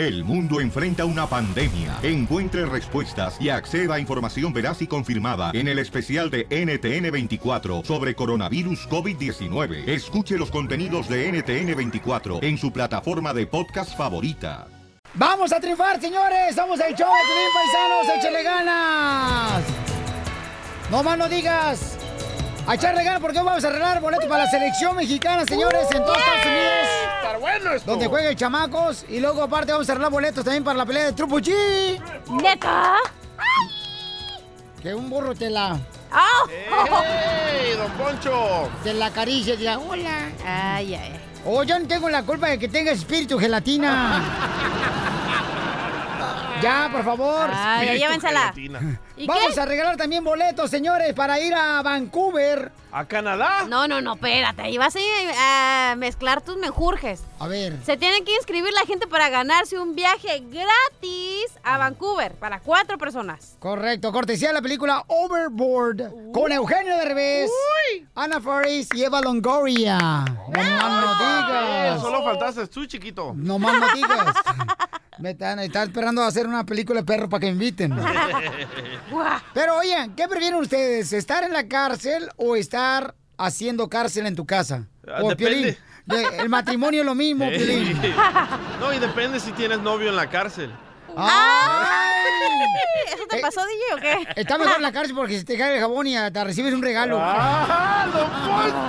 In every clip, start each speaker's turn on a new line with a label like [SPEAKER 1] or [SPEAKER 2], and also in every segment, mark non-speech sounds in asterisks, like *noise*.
[SPEAKER 1] El mundo enfrenta una pandemia. Encuentre respuestas y acceda a información veraz y confirmada en el especial de NTN24 sobre coronavirus COVID-19. Escuche los contenidos de NTN24 en su plataforma de podcast favorita.
[SPEAKER 2] ¡Vamos a triunfar, señores! ¡Somos el show de paisanos! ¡Échale ganas! No más no digas. A echarle ganas porque hoy vamos a arreglar boletos para la selección mexicana, señores, en todos Estados Unidos.
[SPEAKER 3] Está bueno esto.
[SPEAKER 2] Donde jueguen chamacos. Y luego, aparte, vamos a arreglar boletos también para la pelea de Trupo G.
[SPEAKER 4] ¿Neta?
[SPEAKER 2] Que un burro te la...
[SPEAKER 3] ¡Ey, don Poncho!
[SPEAKER 2] Te la acaricia y diga, hola.
[SPEAKER 4] Ay, ay.
[SPEAKER 2] Oh, yo no tengo la culpa de que tengas espíritu gelatina. *laughs* ya, por favor.
[SPEAKER 4] Ay, llévensela. ¿Y
[SPEAKER 2] Vamos
[SPEAKER 4] qué?
[SPEAKER 2] a regalar también boletos, señores, para ir a Vancouver.
[SPEAKER 3] ¿A Canadá?
[SPEAKER 4] No, no, no, espérate. Ahí vas a, ir a mezclar tus menjurjes.
[SPEAKER 2] A ver.
[SPEAKER 4] Se tiene que inscribir la gente para ganarse un viaje gratis a Vancouver para cuatro personas.
[SPEAKER 2] Correcto, cortesía de la película Overboard con Eugenio Derbez, Ana Faris y Eva Longoria. No más no digas.
[SPEAKER 3] solo faltaste tú, chiquito.
[SPEAKER 2] No más no digas. *laughs* Me están, están esperando a hacer una película de perro para que me inviten. *laughs* Pero oye, ¿qué prefieren ustedes? ¿Estar en la cárcel o estar haciendo cárcel en tu casa?
[SPEAKER 3] Ah,
[SPEAKER 2] O,
[SPEAKER 3] depende.
[SPEAKER 2] Piolín, de- el matrimonio es lo mismo. *laughs* Piolín.
[SPEAKER 3] No, y depende si tienes novio en la cárcel.
[SPEAKER 4] ¿Eso te pasó, DJ, o qué?
[SPEAKER 2] Está mejor en la cárcel porque si te cae el jabón y te recibes un regalo.
[SPEAKER 3] ¡Ah, don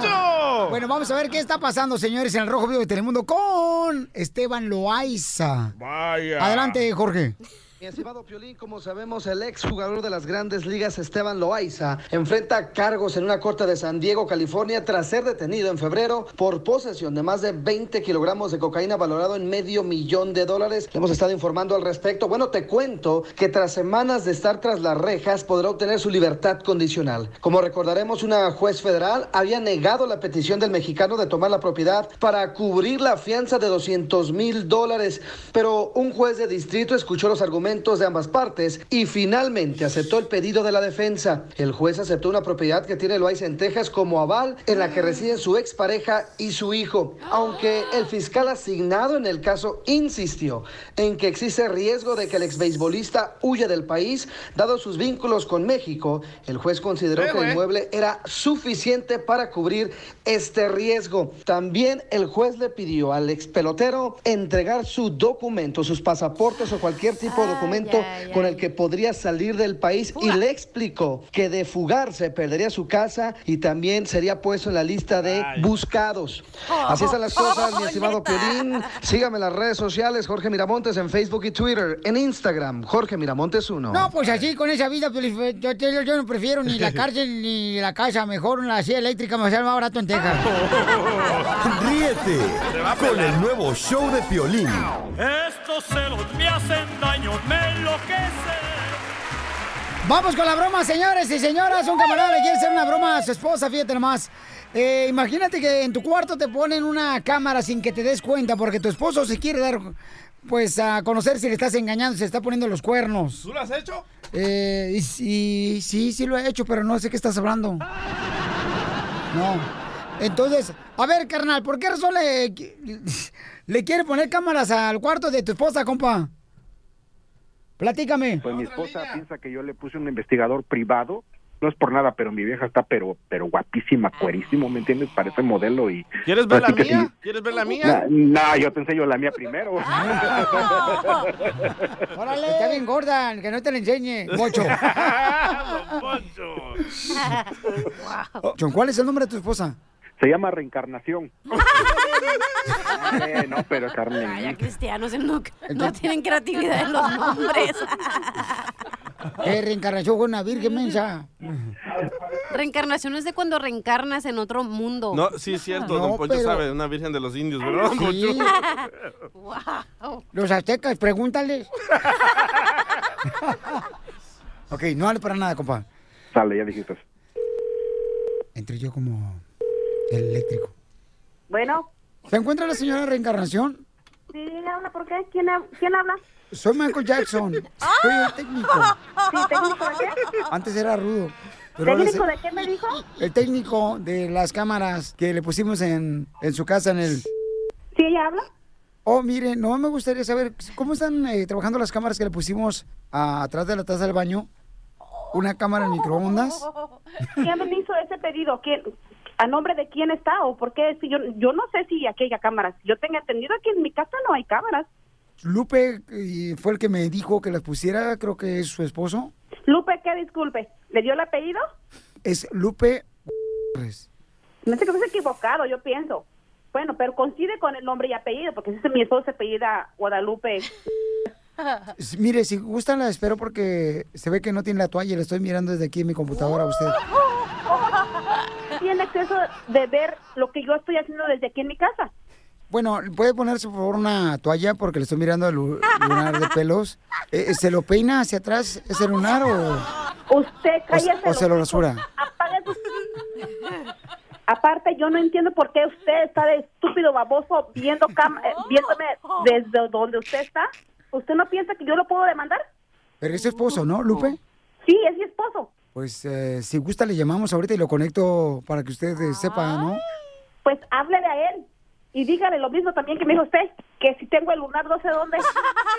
[SPEAKER 3] Poncho!
[SPEAKER 2] Bueno, vamos a ver qué está pasando, señores, en el Rojo Vivo de Telemundo con Esteban Loaiza.
[SPEAKER 3] Vaya.
[SPEAKER 2] Adelante, Jorge.
[SPEAKER 5] Mi estimado Piolín, como sabemos, el exjugador de las grandes ligas, Esteban Loaiza, enfrenta cargos en una corte de San Diego, California, tras ser detenido en febrero por posesión de más de 20 kilogramos de cocaína valorado en medio millón de dólares. Le hemos estado informando al respecto. Bueno, te cuento que tras semanas de estar tras las rejas, podrá obtener su libertad condicional. Como recordaremos, una juez federal había negado la petición del mexicano de tomar la propiedad para cubrir la fianza de 200 mil dólares, pero un juez de distrito escuchó los argumentos de ambas partes y finalmente aceptó el pedido de la defensa. El juez aceptó una propiedad que tiene Loaiza en Texas como aval en la que residen su expareja y su hijo, aunque el fiscal asignado en el caso insistió en que existe riesgo de que el exbeisbolista huya del país, dado sus vínculos con México, el juez consideró que el inmueble era suficiente para cubrir este riesgo. También el juez le pidió al ex pelotero entregar su documento, sus pasaportes o cualquier tipo de documento con el que podría salir del país y le explicó que de fugarse perdería su casa y también sería puesto en la lista de buscados. Así están las cosas, mi estimado Piolín. Sígame en las redes sociales, Jorge Miramontes en Facebook y Twitter, en Instagram, Jorge Miramontes 1.
[SPEAKER 2] No, pues así, con esa vida, yo, yo- yo no prefiero ni la *laughs* cárcel ni la casa. Mejor una silla eléctrica me sale más barato en Texas.
[SPEAKER 6] Ríete con el nuevo show de Piolín.
[SPEAKER 7] Estos celos hacen daño, me enloquecen.
[SPEAKER 2] Vamos con la broma, señores y señoras. Un camarada le quiere hacer una broma a su esposa, fíjate nomás. Eh, imagínate que en tu cuarto te ponen una cámara sin que te des cuenta porque tu esposo se quiere dar, pues, a conocer si le estás engañando, si le está poniendo los cuernos.
[SPEAKER 3] ¿Tú lo has hecho?
[SPEAKER 2] Eh, y, sí, sí, sí lo he hecho, pero no sé qué estás hablando. No. Entonces, a ver, carnal, ¿por qué razón le, le quiere poner cámaras al cuarto de tu esposa, compa? Platícame.
[SPEAKER 8] Pues mi esposa piensa que yo le puse un investigador privado. No es por nada, pero mi vieja está pero pero guapísima, cuerísimo, ¿me entiendes? Parece modelo y...
[SPEAKER 3] ¿Quieres ver la mía?
[SPEAKER 8] sí.
[SPEAKER 3] ¿Quieres ver la
[SPEAKER 8] No,
[SPEAKER 3] mía?
[SPEAKER 8] no, yo te enseño la mía primero. *laughs* *laughs*
[SPEAKER 2] Órale. Está bien gorda, que no te la enseñe. Mocho. *laughs*
[SPEAKER 3] Poncho.
[SPEAKER 2] John, ¿cuál es el nombre de tu esposa?
[SPEAKER 8] Se llama reencarnación. *laughs* Eh, no, pero Carmen.
[SPEAKER 4] ya cristianos no, no tienen creatividad en los nombres. *laughs*
[SPEAKER 2] Eh, reencarnación con una virgen mensa.
[SPEAKER 4] Reencarnación es de cuando reencarnas en otro mundo.
[SPEAKER 3] No, sí es cierto,
[SPEAKER 2] No,
[SPEAKER 3] Don Poncho
[SPEAKER 2] pero-
[SPEAKER 3] sabe, una virgen de los indios, ¿verdad,
[SPEAKER 2] Sí.
[SPEAKER 4] Wow.
[SPEAKER 2] Los aztecas, pregúntales. ok, no vale para nada, compa.
[SPEAKER 8] Sale, ya dijiste.
[SPEAKER 2] Entré yo como el eléctrico.
[SPEAKER 9] Bueno,
[SPEAKER 2] ¿Se encuentra la señora Reencarnación?
[SPEAKER 9] sí, habla, ¿por qué? ¿Quién, hab- quién habla?
[SPEAKER 2] Soy Michael Jackson. Soy el técnico.
[SPEAKER 9] Sí, ¿técnico de qué?
[SPEAKER 2] Antes era rudo. pero
[SPEAKER 9] ¿Técnico
[SPEAKER 2] se-
[SPEAKER 9] de qué me dijo?
[SPEAKER 2] El técnico de las cámaras que le pusimos en, en su casa en el...
[SPEAKER 9] ¿Sí ella habla?
[SPEAKER 2] Oh, mire, no me gustaría saber cómo están eh, trabajando las cámaras que le pusimos a- atrás de la taza del baño. Una cámara en microondas. *laughs*
[SPEAKER 9] ¿Quién me hizo ese pedido? ¿Quién, ¿A nombre de quién está o por qué? Si yo, yo no sé si aquí hay cámaras. Yo tengo entendido que en mi casa no hay cámaras.
[SPEAKER 2] Lupe fue el que me dijo que las pusiera, creo que es su esposo.
[SPEAKER 9] Lupe, ¿qué disculpe? ¿Le dio el apellido?
[SPEAKER 2] Es Lupe.
[SPEAKER 9] No sé que estás equivocado, yo pienso. Bueno, pero coincide con el nombre y apellido, porque si es mi esposo se apellida Guadalupe. *laughs*
[SPEAKER 2] Mire, si gustan la espero porque se ve que no tiene la toalla y la estoy mirando desde aquí en mi computadora a usted. *laughs*
[SPEAKER 9] Tiene acceso de ver lo que yo estoy haciendo desde aquí en mi casa.
[SPEAKER 2] Bueno, ¿puede ponerse por favor una toalla porque le estoy mirando el lu- lunar de pelos? Eh, eh, ¿Se lo peina hacia atrás ese lunar o,
[SPEAKER 9] Usted cállese.
[SPEAKER 2] o se lo rasura?
[SPEAKER 9] Apague Aparte, yo no entiendo por qué usted está de estúpido baboso viendo cam- eh, viéndome desde donde usted está. ¿Usted no piensa que yo lo puedo demandar?
[SPEAKER 2] Pero es su esposo, ¿no, Lupe?
[SPEAKER 9] Sí, es mi esposo.
[SPEAKER 2] Pues eh, si gusta le llamamos ahorita y lo conecto para que usted eh, sepa, ¿no?
[SPEAKER 9] Pues háblele a él y dígale lo mismo también que me dijo usted, que si tengo el lunar no sé dónde,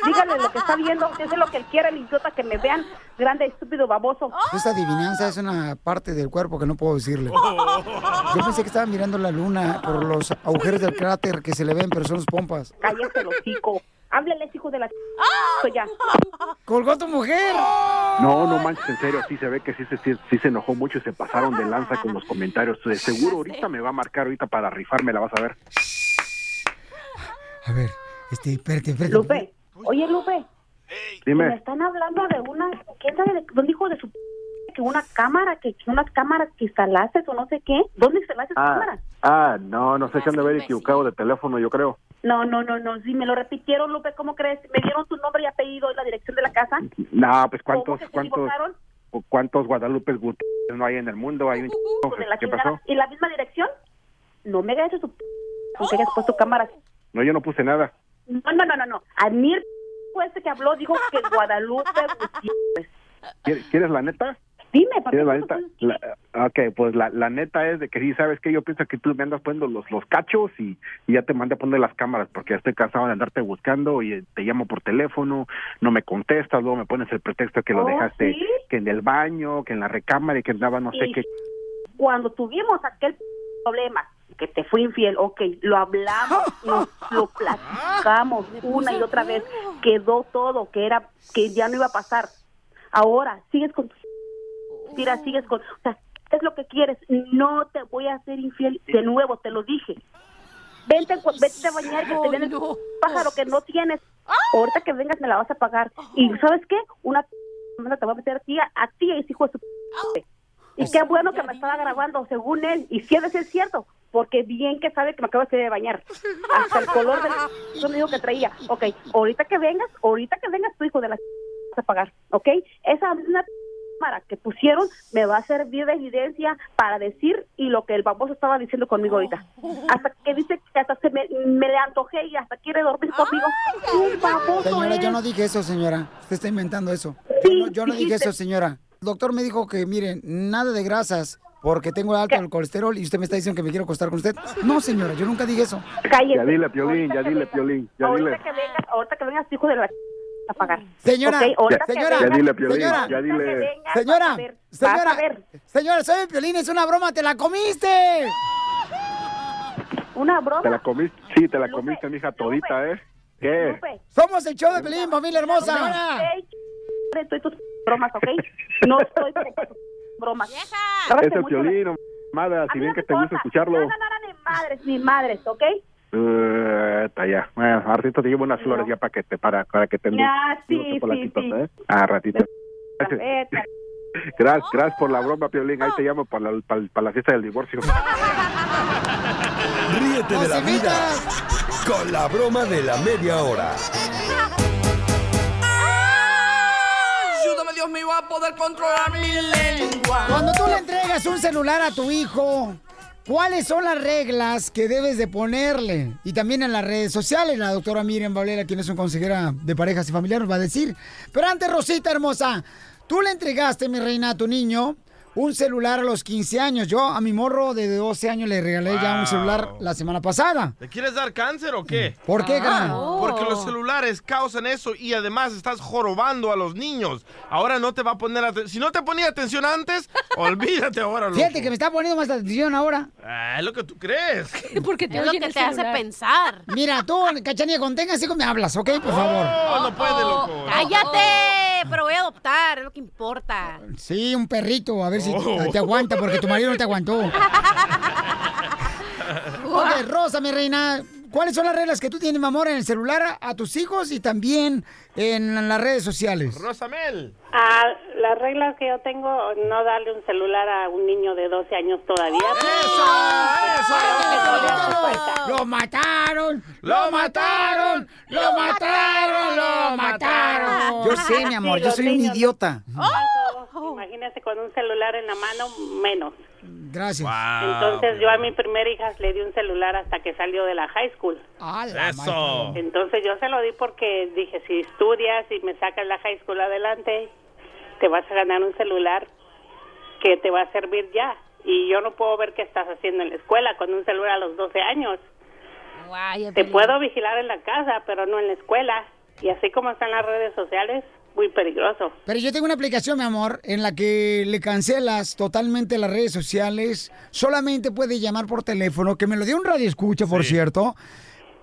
[SPEAKER 9] dígale lo que está viendo, que es lo que él quiere, el idiota, que me vean grande, estúpido, baboso.
[SPEAKER 2] Esta adivinanza es una parte del cuerpo que no puedo decirle. Yo pensé que estaba mirando la luna por los agujeros del cráter que se le ven, pero son los pompas.
[SPEAKER 9] Cállese el hocico. Háblele, hijo de la... Pues ya.
[SPEAKER 2] ¡Colgó tu mujer!
[SPEAKER 8] No, no manches, en serio, sí se ve que sí se, sí, sí se enojó mucho y se pasaron de lanza con los comentarios. De seguro ahorita me va a marcar ahorita para rifarme, la vas a ver.
[SPEAKER 2] A ver, este, espérate, espérate.
[SPEAKER 9] Lupe, oye Lupe, me
[SPEAKER 8] Dime.
[SPEAKER 9] están hablando de una, ¿quién sabe de dónde dijo de su que una cámara, que unas cámaras que instalaste o no sé qué? ¿Dónde instalaste esa
[SPEAKER 8] Ah,
[SPEAKER 9] cámara?
[SPEAKER 8] ah, no, no sé si han de haber equivocado de teléfono, yo creo.
[SPEAKER 9] No, no, no, no, si me lo repitieron, Lupe, ¿cómo crees? ¿Me dieron tu nombre y apellido y la dirección de la casa?
[SPEAKER 8] No, pues
[SPEAKER 9] ¿Cómo
[SPEAKER 8] cuántos, cuántos, cuántos Guadalupes Gutiérrez no hay en el mundo, hay un ¿Qué pasó?
[SPEAKER 9] ¿Y la misma dirección? No me hagas eso, p- aunque hayas puesto cámaras.
[SPEAKER 8] No, yo no puse nada.
[SPEAKER 9] No, no, no, no, no. A mí el p- este que habló dijo que Guadalupe Gutiérrez.
[SPEAKER 8] ¿Quieres, quieres la neta?
[SPEAKER 9] Dime, ¿para
[SPEAKER 8] ¿Quieres la? La- ok, pues la, la neta es de que sí, ¿sabes que Yo pienso que tú me andas poniendo los, los cachos y, y ya te mandé a poner las cámaras porque ya estoy cansado de andarte buscando y eh, te llamo por teléfono, no me contestas, luego me pones el pretexto que lo
[SPEAKER 9] Oh,
[SPEAKER 8] dejaste
[SPEAKER 9] ¿sí?
[SPEAKER 8] que en el baño, que en la recámara y que andaba no sé
[SPEAKER 9] Y
[SPEAKER 8] qué.
[SPEAKER 9] Cuando tuvimos aquel problema, que te fui infiel, ok, lo hablamos, *laughs* nos lo platicamos una y otra vez, quedó todo, que era, que ya no iba a pasar. Ahora, sigues con tu tira, sigues con, o sea, ¿qué es lo que quieres? No te voy a hacer infiel de nuevo, te lo dije. Vente, vete a bañar, que te viene el pájaro que no tienes. Ahorita que vengas me la vas a pagar. Y ¿sabes qué? Una te va a meter a ti, a, a ti, ese hijo de su p- Y qué bueno que me estaba grabando, según él. Y si es cierto, porque bien que sabe que me acabo de bañar. Hasta el color del yo me dijo que traía. Ok, ahorita que vengas, ahorita que vengas tu hijo de la vas a pagar, ¿ok? Esa una cámara que pusieron me va a servir de evidencia para decir y lo que el baboso estaba diciendo conmigo ahorita. Hasta que dice que hasta se me, me le antojé y hasta quiere dormir conmigo. Un baboso
[SPEAKER 2] Señora, yo
[SPEAKER 9] es.
[SPEAKER 2] no dije eso, señora. Usted está inventando eso. Yo no, yo no dije eso, señora. El doctor me dijo que, miren, nada de grasas porque tengo alto el colesterol y usted me está diciendo que me quiero acostar con usted. No, señora, yo nunca dije eso.
[SPEAKER 8] Ya dile, Piolín, ya dile, Piolín, ya
[SPEAKER 9] ahorita
[SPEAKER 8] dile.
[SPEAKER 9] que vengas, ahorita que vengas hijo de la a pagar.
[SPEAKER 2] Señora, señora,
[SPEAKER 8] Ya
[SPEAKER 9] vengas-
[SPEAKER 8] dile, Piolín,
[SPEAKER 2] señora,
[SPEAKER 8] ya dile.
[SPEAKER 2] Señora,
[SPEAKER 9] ver,
[SPEAKER 2] señora, señora, soy el Piolín, es una broma, te la comiste.
[SPEAKER 9] Una broma.
[SPEAKER 8] Te la comiste, sí, te la comiste, mija, todita, ¿eh? ¿Qué?
[SPEAKER 9] Lupe,
[SPEAKER 2] Somos el show de Piolín, familia hermosa.
[SPEAKER 9] Ey, estoy tus bromas, ¿ok? No estoy bromas.
[SPEAKER 8] Es el Piolín,
[SPEAKER 9] A
[SPEAKER 8] si bien que te gusta escucharlo.
[SPEAKER 9] No, no, no, ni madres, ni madres, ¿ok?
[SPEAKER 8] Está ya. Bueno, a ratito te llevo unas flores ya para que te para, para que te
[SPEAKER 9] Ah, sí,
[SPEAKER 8] los
[SPEAKER 9] sí,
[SPEAKER 8] chocolatitos,
[SPEAKER 9] sí.
[SPEAKER 8] ¿eh? A ratito. *laughs* Gracias, gracias por la broma, Piolín. Ahí te llamo para la, para, para la fiesta del divorcio. *laughs*
[SPEAKER 6] Ríete de la vida con la broma de la media hora.
[SPEAKER 10] Ayúdame, Dios mío, a poder controlar mi lengua.
[SPEAKER 2] Cuando tú le entregas un celular a tu hijo, ¿cuáles son las reglas que debes de ponerle? Y también en las redes sociales, la doctora Miriam Valera, quien es una consejera de parejas y familiares, va a decir. Pero antes, Rosita hermosa, tú le entregaste, mi reina, a tu niño un celular a los 15 años. Yo a mi morro de 12 años le regalé ya un celular la semana pasada.
[SPEAKER 3] ¿Le quieres dar cáncer o qué?
[SPEAKER 2] ¿Por qué, carnal?
[SPEAKER 3] Porque los celulares causan eso y además estás jorobando a los niños. Ahora no te va a poner atención. Si no te ponía atención antes, *laughs* olvídate ahora. loco.
[SPEAKER 2] Fíjate que me está poniendo más atención ahora.
[SPEAKER 3] Ah, es lo que tú crees. *laughs*
[SPEAKER 4] Porque
[SPEAKER 2] te
[SPEAKER 4] es lo que te hace pensar.
[SPEAKER 2] Mira, tú, cachanilla, contenga así como me hablas, ¿ok? Por favor.
[SPEAKER 3] Oh, no puede, loco.
[SPEAKER 4] ¡Cállate! Pero voy a adoptar, es lo que importa.
[SPEAKER 2] Sí, un perrito, a ver si
[SPEAKER 3] Oh.
[SPEAKER 2] te aguanta, porque tu marido no te aguantó. *laughs* ok, Rosa, mi reina, ¿cuáles son las reglas que tú tienes, mi amor, en el celular a, a tus hijos y también en las redes sociales?
[SPEAKER 3] Rosamel.
[SPEAKER 11] Ah, las reglas que yo tengo, no darle un celular a un niño de 12 años todavía.
[SPEAKER 2] ¡Lo mataron! ¡Lo mataron! ¡Lo mataron! ¡Lo mataron! Yo sé, mi amor,
[SPEAKER 11] Sí,
[SPEAKER 2] yo soy un idiota.
[SPEAKER 11] Eso, Imagínese con un celular en la mano, menos.
[SPEAKER 2] Gracias.
[SPEAKER 11] Entonces yo a mi primera hija le di un celular hasta que salió de la high school.
[SPEAKER 3] Eso.
[SPEAKER 11] Entonces yo se lo di porque dije, si estudias y me sacas la high school adelante, te vas a ganar un celular que te va a servir ya. Y yo no puedo ver qué estás haciendo en la escuela con un celular a los 12 años. Te puedo vigilar en la casa, pero no en la escuela. Y así como están las redes sociales, muy peligroso.
[SPEAKER 2] Pero yo tengo una aplicación, mi amor, en la que le cancelas totalmente las redes sociales. Solamente puede llamar por teléfono, que me lo dio un radio escucha, por cierto,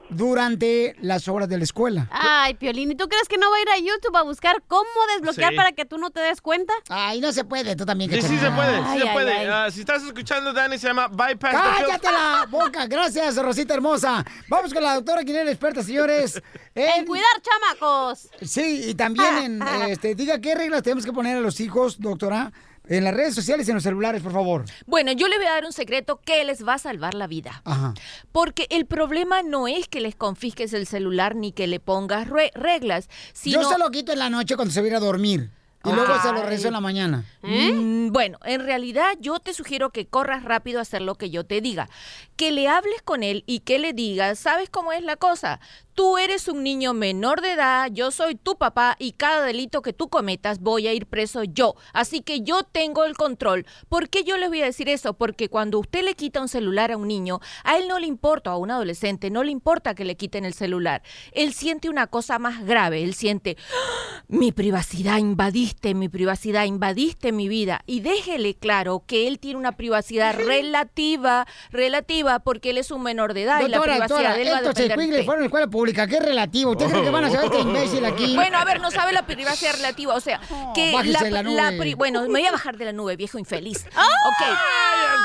[SPEAKER 2] durante las horas de la escuela.
[SPEAKER 4] Ay, Piolín, ¿y tú crees que no va a ir a YouTube a buscar cómo desbloquear
[SPEAKER 3] Sí.
[SPEAKER 4] para que tú no te des cuenta?
[SPEAKER 2] Ay, no se puede, tú también.
[SPEAKER 3] Sí, sí se puede, sí
[SPEAKER 4] Ay,
[SPEAKER 3] se
[SPEAKER 4] ay,
[SPEAKER 3] puede.
[SPEAKER 4] ay.
[SPEAKER 3] Ah, si estás escuchando, Dani, se llama Bypass the.
[SPEAKER 2] ¡Cállate la *laughs* boca! Gracias, Rosita hermosa. Vamos con la doctora quien es la experta, señores. *laughs*
[SPEAKER 4] En cuidar chamacos.
[SPEAKER 2] Sí, y también en, *laughs* este, diga qué reglas tenemos que poner a los hijos, doctora, en las redes sociales y en los celulares, por favor.
[SPEAKER 12] Bueno, yo les voy a dar un secreto que les va a salvar la vida.
[SPEAKER 2] Ajá.
[SPEAKER 12] Porque el problema no es que les confisques el celular ni que le pongas re- reglas, sino...
[SPEAKER 2] Yo se lo quito en la noche cuando se va a ir a dormir. Y luego se lo rezo en la mañana.
[SPEAKER 12] Mm, Bueno, en realidad yo te sugiero que corras rápido a hacer lo que yo te diga. Que le hables con él y que le digas, ¿sabes cómo es la cosa? Tú eres un niño menor de edad, yo soy tu papá y cada delito que tú cometas voy a ir preso yo. Así que yo tengo el control. ¿Por qué yo les voy a decir eso? Porque cuando usted le quita un celular a un niño, a él no le importa, a un adolescente, no le importa que le quiten el celular. Él siente una cosa más grave, él siente, "Ah, mi privacidad invadiste, mi privacidad invadiste mi vida. Y déjele claro que él tiene una privacidad relativa, relativa, porque él es un menor de edad y la privacidad
[SPEAKER 2] doctora,
[SPEAKER 12] de él va a
[SPEAKER 2] estos
[SPEAKER 12] depender de
[SPEAKER 2] la pública. ¿Qué relativo? ¿Usted cree que van a saber este imbécil aquí?
[SPEAKER 12] Bueno, a ver, no sabe la privacidad relativa. O sea, que
[SPEAKER 2] la nube.
[SPEAKER 12] pri- bueno, me voy a bajar de la nube, viejo infeliz.
[SPEAKER 2] ¡Ah!
[SPEAKER 12] Ok.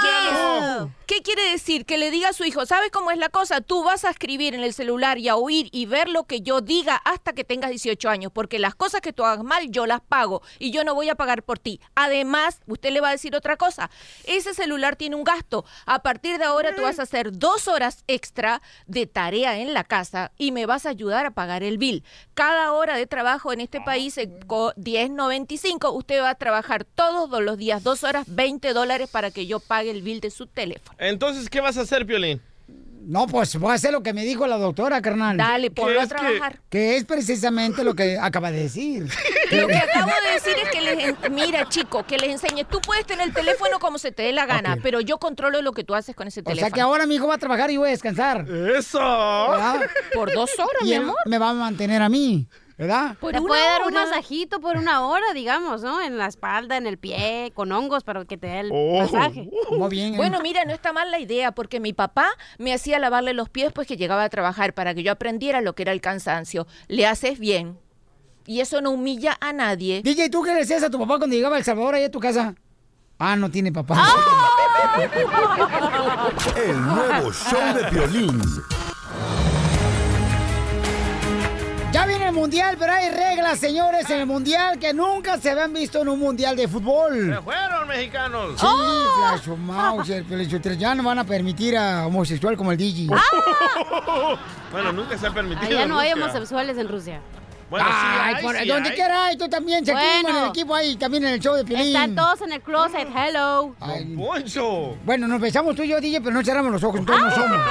[SPEAKER 12] ¿Qué? ¿Qué quiere decir? Que le diga a su hijo, ¿sabes cómo es la cosa? Tú vas a escribir en el celular y a oír y ver lo que yo diga hasta que tengas 18 años, porque las cosas que tú hagas mal yo las pago y yo no voy a pagar por ti. Además, usted le va a decir otra cosa. Ese celular tiene un gasto. A partir de ahora tú vas a hacer dos horas extra de tarea en la casa y me vas a ayudar a pagar el bill. Cada hora de trabajo en este país es co- 10.95. Usted va a trabajar todos los días dos horas, 20 dólares para que yo pague el bill de su teléfono.
[SPEAKER 3] Entonces, ¿qué vas a hacer, Piolín?
[SPEAKER 2] No, pues voy a hacer lo que me dijo la doctora, carnal.
[SPEAKER 12] Dale, ponlo a
[SPEAKER 3] que-
[SPEAKER 12] trabajar.
[SPEAKER 2] Que es precisamente lo que acaba de decir. *laughs*
[SPEAKER 12] Lo que acabo de decir es que les, en- mira, chico, que les enseñe. Tú puedes tener el teléfono como se te dé la gana, pero yo controlo lo que tú haces con ese
[SPEAKER 2] O
[SPEAKER 12] teléfono.
[SPEAKER 2] sea que ahora mi hijo va a trabajar y voy a descansar.
[SPEAKER 3] ¡Eso!
[SPEAKER 2] ¿Verdad?
[SPEAKER 12] Por dos horas,
[SPEAKER 2] Y
[SPEAKER 12] mi
[SPEAKER 2] él
[SPEAKER 12] amor.
[SPEAKER 2] me va a mantener a mí, ¿verdad?
[SPEAKER 12] Por
[SPEAKER 4] Te
[SPEAKER 12] una
[SPEAKER 4] puede dar un
[SPEAKER 12] hora.
[SPEAKER 4] masajito por una hora, digamos, ¿no? En la espalda, en el pie, con hongos para que te dé el
[SPEAKER 3] Oh.
[SPEAKER 4] masaje.
[SPEAKER 2] Muy bien.
[SPEAKER 12] Bueno, mira, no está mal la idea, porque mi papá me hacía lavarle los pies pues que llegaba a trabajar para que yo aprendiera lo que era el cansancio. Le haces bien. Y eso no humilla a nadie.
[SPEAKER 2] DJ, ¿tú qué le decías a tu papá cuando llegaba a El Salvador ahí a tu casa? Ah, no tiene papá. *laughs*
[SPEAKER 6] El nuevo show de Piolín.
[SPEAKER 2] Mundial, pero hay reglas, señores, en el mundial que nunca se habían visto en un mundial de fútbol.
[SPEAKER 3] ¡Se fueron, mexicanos!
[SPEAKER 2] Sí, Flash Pelichotero, ya no van a permitir a homosexual como el DJ. *laughs*
[SPEAKER 3] Bueno, nunca se ha permitido.
[SPEAKER 4] Allá no hay homosexuales en Rusia.
[SPEAKER 3] Bueno, sí
[SPEAKER 2] Ay,
[SPEAKER 3] hay,
[SPEAKER 2] por
[SPEAKER 3] sí
[SPEAKER 2] donde
[SPEAKER 3] hay.
[SPEAKER 2] quiera hay, tú también, se
[SPEAKER 4] Bueno.
[SPEAKER 2] en el equipo ahí, también en el show de Piolín.
[SPEAKER 4] Están todos en el closet, hello.
[SPEAKER 2] Ay,
[SPEAKER 3] Poncho.
[SPEAKER 2] Bueno, nos besamos tú y yo, DJ, pero no cerramos los ojos, entonces no somos. *laughs*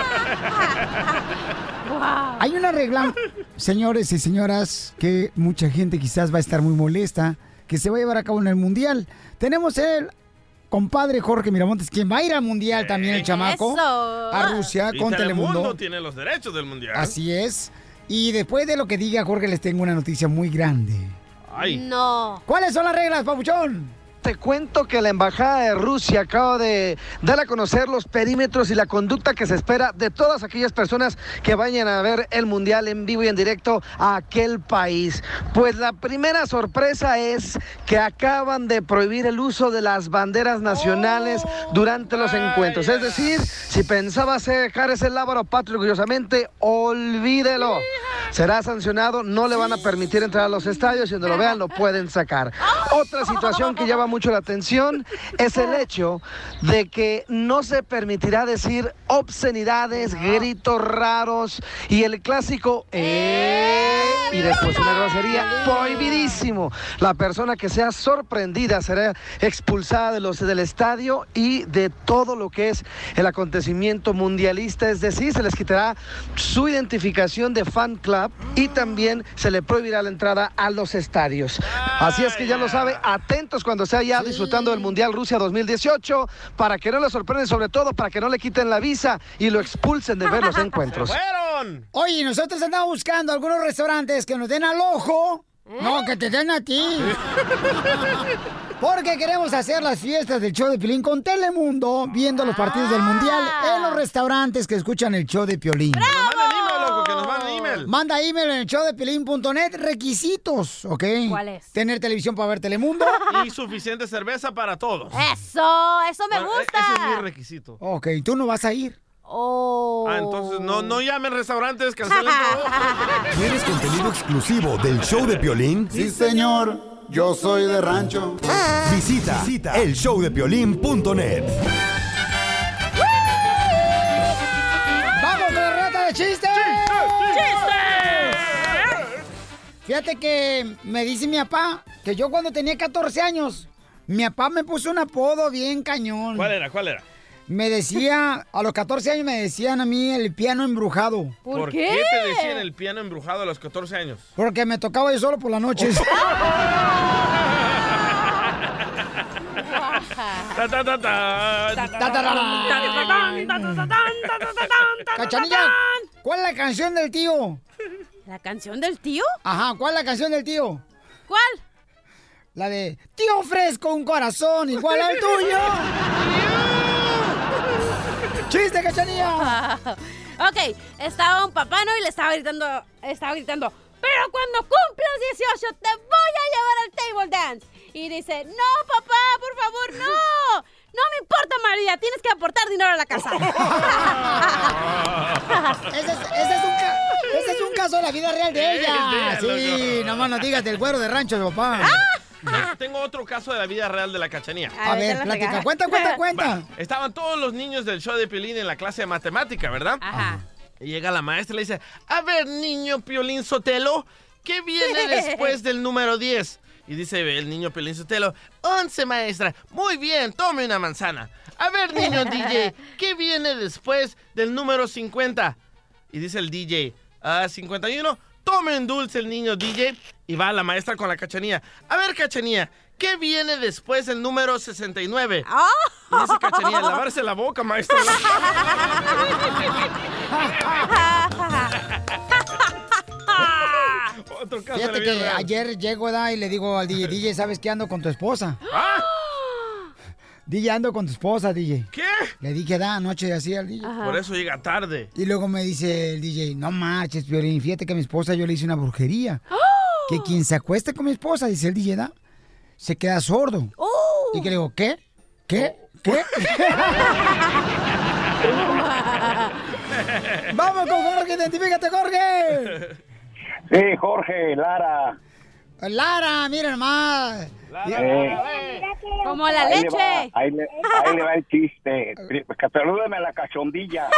[SPEAKER 4] Wow.
[SPEAKER 2] Hay una regla, señores y señoras, que mucha gente quizás va a estar muy molesta, que se va a llevar a cabo en el Mundial. Tenemos el compadre Jorge Miramontes, quien va a ir al mundial también, el chamaco.
[SPEAKER 4] Eso.
[SPEAKER 2] A Rusia
[SPEAKER 3] Y
[SPEAKER 2] con
[SPEAKER 3] Telemundo
[SPEAKER 2] Telemundo.
[SPEAKER 3] tiene los derechos del mundial.
[SPEAKER 2] Así es. Y después de lo que diga Jorge, les tengo una noticia muy grande.
[SPEAKER 3] Ay.
[SPEAKER 4] No.
[SPEAKER 2] ¿Cuáles son las reglas, papuchón?
[SPEAKER 5] Te cuento que la Embajada de Rusia acaba de dar a conocer los perímetros y la conducta que se espera de todas aquellas personas que vayan a ver el Mundial en vivo y en directo a aquel país. Pues la primera sorpresa es que acaban de prohibir el uso de las banderas nacionales durante los encuentros. Es decir, si pensabas dejar ese lábaro patrio orgullosamente, olvídelo. Será sancionado, no le van a permitir entrar a los estadios y donde lo vean lo pueden sacar. Otra situación que llama mucho la atención es el hecho de que no se permitirá decir obscenidades, gritos raros y el clásico "eh", y después una grosería prohibidísimo. La persona que sea sorprendida será expulsada de los del estadio y de todo lo que es el acontecimiento mundialista, es decir, se les quitará su identificación de fan club y también se le prohibirá la entrada a los estadios. Así es que ya lo sabe, atentos cuando sea ya disfrutando del Mundial Rusia 2018 para que no le sorprenden, sobre todo para que no le quiten la visa y lo expulsen de ver los *laughs* encuentros.
[SPEAKER 3] ¡Fueron!
[SPEAKER 2] Oye, nosotros andamos buscando algunos restaurantes que nos den al ojo. No, que te den a ti. Porque queremos hacer las fiestas del show de Piolín con Telemundo, viendo los partidos del Mundial en los restaurantes que escuchan el show de Piolín.
[SPEAKER 3] Que nos manden email, loco, que nos manden email.
[SPEAKER 2] Manda email en el show de requisitos, ¿ok?
[SPEAKER 4] ¿Cuáles?
[SPEAKER 2] Tener televisión para ver Telemundo. *laughs*
[SPEAKER 3] Y suficiente cerveza para todos.
[SPEAKER 4] Eso, eso me
[SPEAKER 3] Bueno, e-
[SPEAKER 4] gusta.
[SPEAKER 3] Ese es mi requisito.
[SPEAKER 2] Ok, tú no vas a ir.
[SPEAKER 4] Oh.
[SPEAKER 3] Ah, entonces no, no llamen restaurantes, cancelen todo. *laughs*
[SPEAKER 6] ¿Quieres contenido exclusivo del show de Piolín?
[SPEAKER 13] Sí, señor. Yo soy de rancho.
[SPEAKER 6] Visita, visita elshowdepiolín.net.
[SPEAKER 2] ¡Vamos con la rata de chistes! Fíjate que me dice mi papá que yo cuando tenía 14 años, mi papá me puso un apodo bien cañón.
[SPEAKER 3] ¿Cuál era? ¿Cuál era?
[SPEAKER 2] Me decía, a los 14 años me decían a mí el piano embrujado.
[SPEAKER 3] ¿Por, qué? te decían el piano embrujado a los 14 años?
[SPEAKER 2] Porque me tocaba yo solo por las noches.
[SPEAKER 3] Ta, ta, ta, ta.
[SPEAKER 2] Cachanilla, ¿cuál es la canción del tío?
[SPEAKER 4] ¿La canción del tío?
[SPEAKER 2] Ajá, ¿cuál es la canción del tío?
[SPEAKER 4] ¿Cuál?
[SPEAKER 2] La de Tío ofrezco un corazón igual al tuyo. ¡Chiste, cachanilla! *laughs*
[SPEAKER 4] ok, estaba un papá, ¿no? Y le estaba gritando, estaba gritando, pero cuando cumplas 18 te voy a llevar al table dance. Y dice, no, papá, por favor, no. No me importa, María, tienes que aportar dinero a la casa. *laughs* *laughs*
[SPEAKER 2] ese, es, ese es un ca- ese es un caso de la vida real de ella.
[SPEAKER 3] De ella,
[SPEAKER 2] Sí, nomás no digas del cuero de rancho de papá.
[SPEAKER 3] Yo *laughs* Tengo otro caso de la vida real de la cachanía.
[SPEAKER 2] A ver, platica. Cuenta, cuenta, *laughs* cuenta.
[SPEAKER 3] Va, Estaban todos los niños del show de Piolín en la clase de matemática, ¿verdad?
[SPEAKER 4] Ajá.
[SPEAKER 3] Y llega la maestra y le dice, a ver, niño Piolín Sotelo, ¿qué viene *laughs* después del número 10? Y dice el niño Piolín Sotelo, 11, maestra. Muy bien, tome una manzana. A ver, niño DJ, ¿qué viene después del número 50? Y dice el DJ, ah, 51. Tome un dulce el niño DJ. Y va la maestra con la cachanía. A ver, cachanía, ¿qué viene después del número 69? Y dice cachanía, lavarse la boca, maestra. *laughs* Otro caso
[SPEAKER 2] Fíjate que ayer llego ¿verdad? y le digo al DJ, DJ, ¿sabes qué ando con tu esposa? DJ, ando con tu esposa, DJ.
[SPEAKER 3] ¿Qué?
[SPEAKER 2] Le dije, da, anoche así al DJ.
[SPEAKER 3] Por eso llega tarde.
[SPEAKER 2] Y luego me dice el DJ, no marches, Piolín, fíjate que a mi esposa yo le hice una brujería. Que quien se acueste con mi esposa, dice el DJ, da, se queda sordo. Y que le digo, ¿qué? ¿Qué? ¿Qué? *laughs* *laughs* Vamos con Jorge, identifícate, Jorge.
[SPEAKER 14] Sí, Jorge, Lara.
[SPEAKER 2] Lara, mira nomás.
[SPEAKER 14] Eh,
[SPEAKER 4] Como la
[SPEAKER 14] ahí le
[SPEAKER 4] leche.
[SPEAKER 14] va- ahí, le, ahí le va el chiste. Salúdeme a la cachondilla. *laughs*